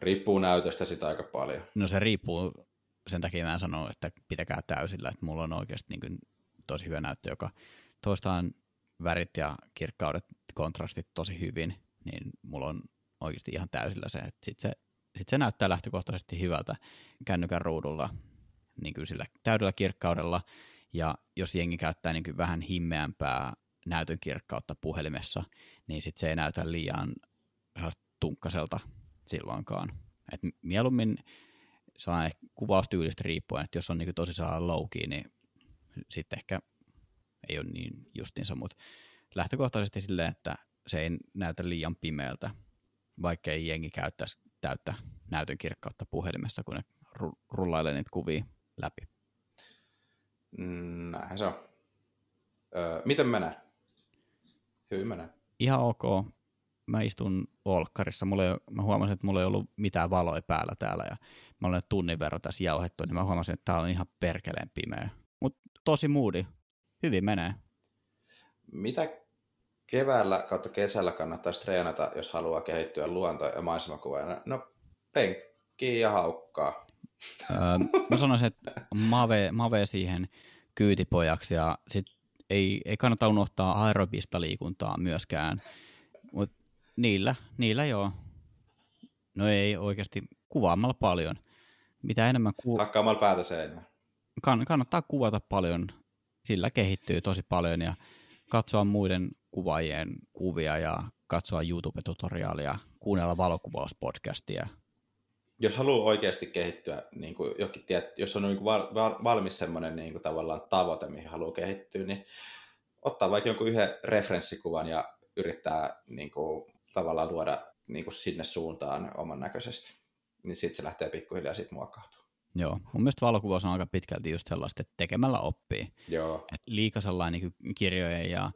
riippuu näytöstä sitä aika paljon. No se riippuu, sen takia mä sanon, että pitäkää täysillä, että mulla on oikeasti niin kuin tosi hyvä näyttö, joka toistaan värit ja kirkkaudet, kontrastit tosi hyvin, niin mulla on oikeasti ihan täysillä se, että sit se, sit se näyttää lähtökohtaisesti hyvältä kännykän ruudulla niin kuin sillä täydellä kirkkaudella, ja jos jengi käyttää niin vähän himmeämpää näytön kirkkautta puhelimessa, niin sit se ei näytä liian tunkkaselta silloinkaan. Et mieluummin saa kuvaustyylistä riippuen, että jos on niin tosi saa key, niin sitten ehkä ei ole niin justiinsa, mutta lähtökohtaisesti silleen, että se ei näytä liian pimeältä, vaikka ei jengi käyttäisi täyttä näytön kirkkautta puhelimessa, kun ne rullailee niitä kuvia läpi. Mm, näinhän se on. Öö, miten menee? Hyvin menee. Ihan ok. Mä istun olkkarissa. Mulla ei, mä huomasin, että mulla ei ollut mitään valoja päällä täällä ja mä olen tunnin verran tässä jauhettu, niin mä huomasin, että tää on ihan perkeleen pimeä. Mutta tosi moodi. Hyvin menee. Mitä keväällä kautta kesällä kannattaisi treenata, jos haluaa kehittyä luonto- ja maisemakuvaajana? No, penkkiä ja haukkaa. Öö, mä sanoisin, että mave, mave siihen kyytipojaksi ja sit ei, ei kannata unohtaa aerobista liikuntaa myöskään, mutta niillä, niillä joo. No ei oikeasti kuvaamalla paljon. Mitä enemmän ku... Hakkaamalla päätä seinään. Kann, kannattaa kuvata paljon, sillä kehittyy tosi paljon ja katsoa muiden kuvaajien kuvia ja katsoa YouTube-tutoriaalia, kuunnella valokuvauspodcastia. Jos haluaa oikeasti kehittyä, niin kuin jokin, tiet, jos on niin kuin val, val, valmis semmoinen niin kuin tavallaan tavoite, mihin haluaa kehittyä, niin ottaa vaikka jonkun yhden referenssikuvan ja yrittää niin kuin, tavallaan luoda niin kuin sinne suuntaan oman näköisesti. Niin sitten se lähtee pikkuhiljaa siitä muokkautua. Joo, mun mielestä valokuvaus on aika pitkälti just sellaista, että tekemällä oppii. Joo. Et liika sellainen niin kirjojen ja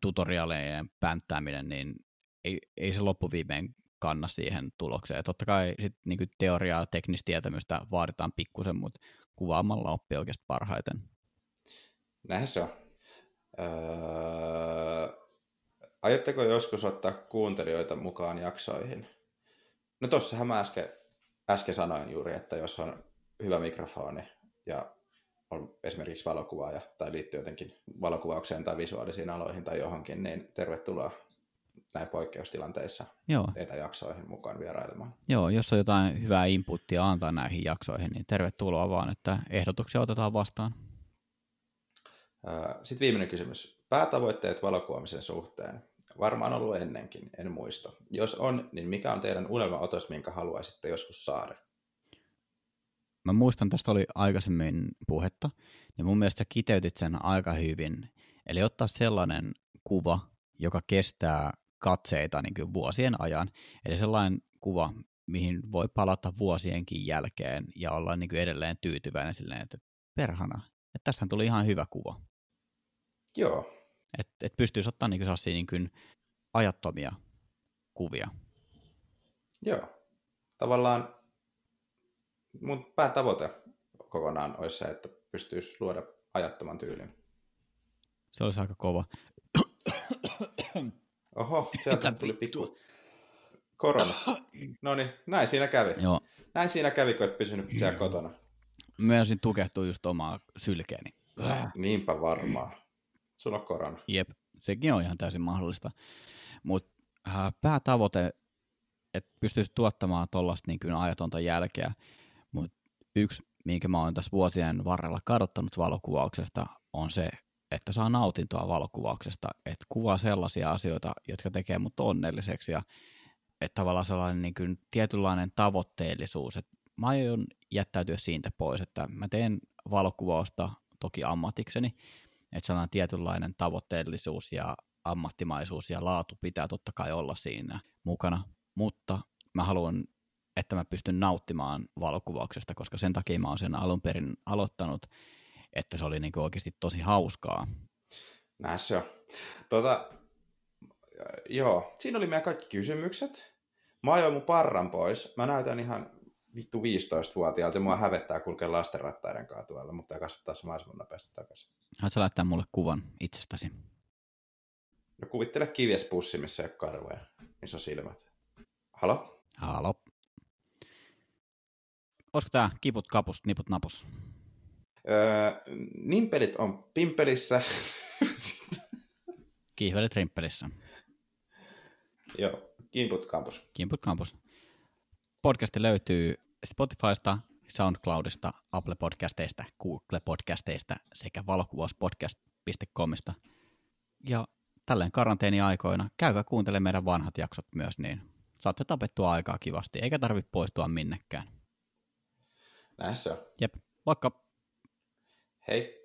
tutoriaalejen pänttääminen, niin ei, ei se loppuviimein kanna siihen tulokseen. Totta kai sit, niin teoriaa ja teknistä tietämystä vaaditaan pikkusen, mutta kuvaamalla oppii oikeasti parhaiten. Näinhän se on. Öö, aiotteko joskus ottaa kuuntelijoita mukaan jaksoihin? No tossahan mä äsken, äsken sanoin juuri, että jos on hyvä mikrofoni ja on esimerkiksi valokuvaaja tai liittyy jotenkin valokuvaukseen tai visuaalisiin aloihin tai johonkin, niin tervetuloa näin poikkeustilanteissa Joo. etäjaksoihin mukaan vierailemaan. Joo, jos on jotain hyvää inputtia antaa näihin jaksoihin, niin tervetuloa vaan, että ehdotuksia otetaan vastaan. Sitten viimeinen kysymys. Päätavoitteet valokuvaamisen suhteen. Varmaan ollut ennenkin, en muista. Jos on, niin mikä on teidän unelmaotos, minkä haluaisitte joskus saada? Mä muistan, tästä oli aikaisemmin puhetta, ja mun mielestä sä kiteytit sen aika hyvin. Eli ottaa sellainen kuva, joka kestää katseita niin kuin vuosien ajan. Eli sellainen kuva, mihin voi palata vuosienkin jälkeen ja olla niin kuin edelleen tyytyväinen silleen, että perhana, että tästä tuli ihan hyvä kuva. Joo. Että et pystyisi ottaa niin kuin niin kuin ajattomia kuvia. Joo. Tavallaan mun päätavoite kokonaan olisi se, että pystyisi luoda ajattoman tyylin. Se olisi aika kova. Oho, sieltä tuli pikku korona. No niin, näin siinä kävi. Joo. Näin siinä kävi, kun et pysynyt siellä kotona. Mä olisin tukehtua just omaa sylkeeni. Äh, niinpä varmaan. Sulla on korona. Jep, sekin on ihan täysin mahdollista. Mutta äh, päätavoite että pystyisi tuottamaan tuollaista niin ajatonta jälkeä, mutta yksi, minkä mä oon tässä vuosien varrella kadottanut valokuvauksesta, on se, että saa nautintoa valokuvauksesta, että kuvaa sellaisia asioita, jotka tekee mut onnelliseksi ja että tavallaan sellainen niin kuin tietynlainen tavoitteellisuus, että mä aion jättäytyä siitä pois, että mä teen valokuvausta toki ammatikseni, että sellainen tietynlainen tavoitteellisuus ja ammattimaisuus ja laatu pitää totta kai olla siinä mukana, mutta mä haluan, että mä pystyn nauttimaan valokuvauksesta, koska sen takia mä oon sen alun perin aloittanut, että se oli niin oikeasti tosi hauskaa. Näin se on. Tuota, joo, siinä oli meidän kaikki kysymykset. Mä ajoin mun parran pois. Mä näytän ihan vittu 15-vuotiaalta ja mua hävettää kulkea lastenrattaiden kanssa tuolla, mutta kasvattaa se mahdollisimman nopeasti takaisin. Haluatko laittaa mulle kuvan itsestäsi? No kuvittele kivies pussi, missä ei ole karvoja, missä on silmät. Halo? Halo. Olisiko tää kiput kapus, niput napus? Öö, nimpelit on pimpelissä. Kiihvelit rimppelissä. Joo, kimput kampus. Kimput kampus. Podcasti löytyy Spotifysta, SoundCloudista, Apple Podcasteista, Google Podcasteista sekä valokuvauspodcast.comista. Ja tälleen karanteeniaikoina käykää kuuntelemaan meidän vanhat jaksot myös, niin saatte tapettua aikaa kivasti, eikä tarvitse poistua minnekään. Näin se on. Jep, vaikka. Hei.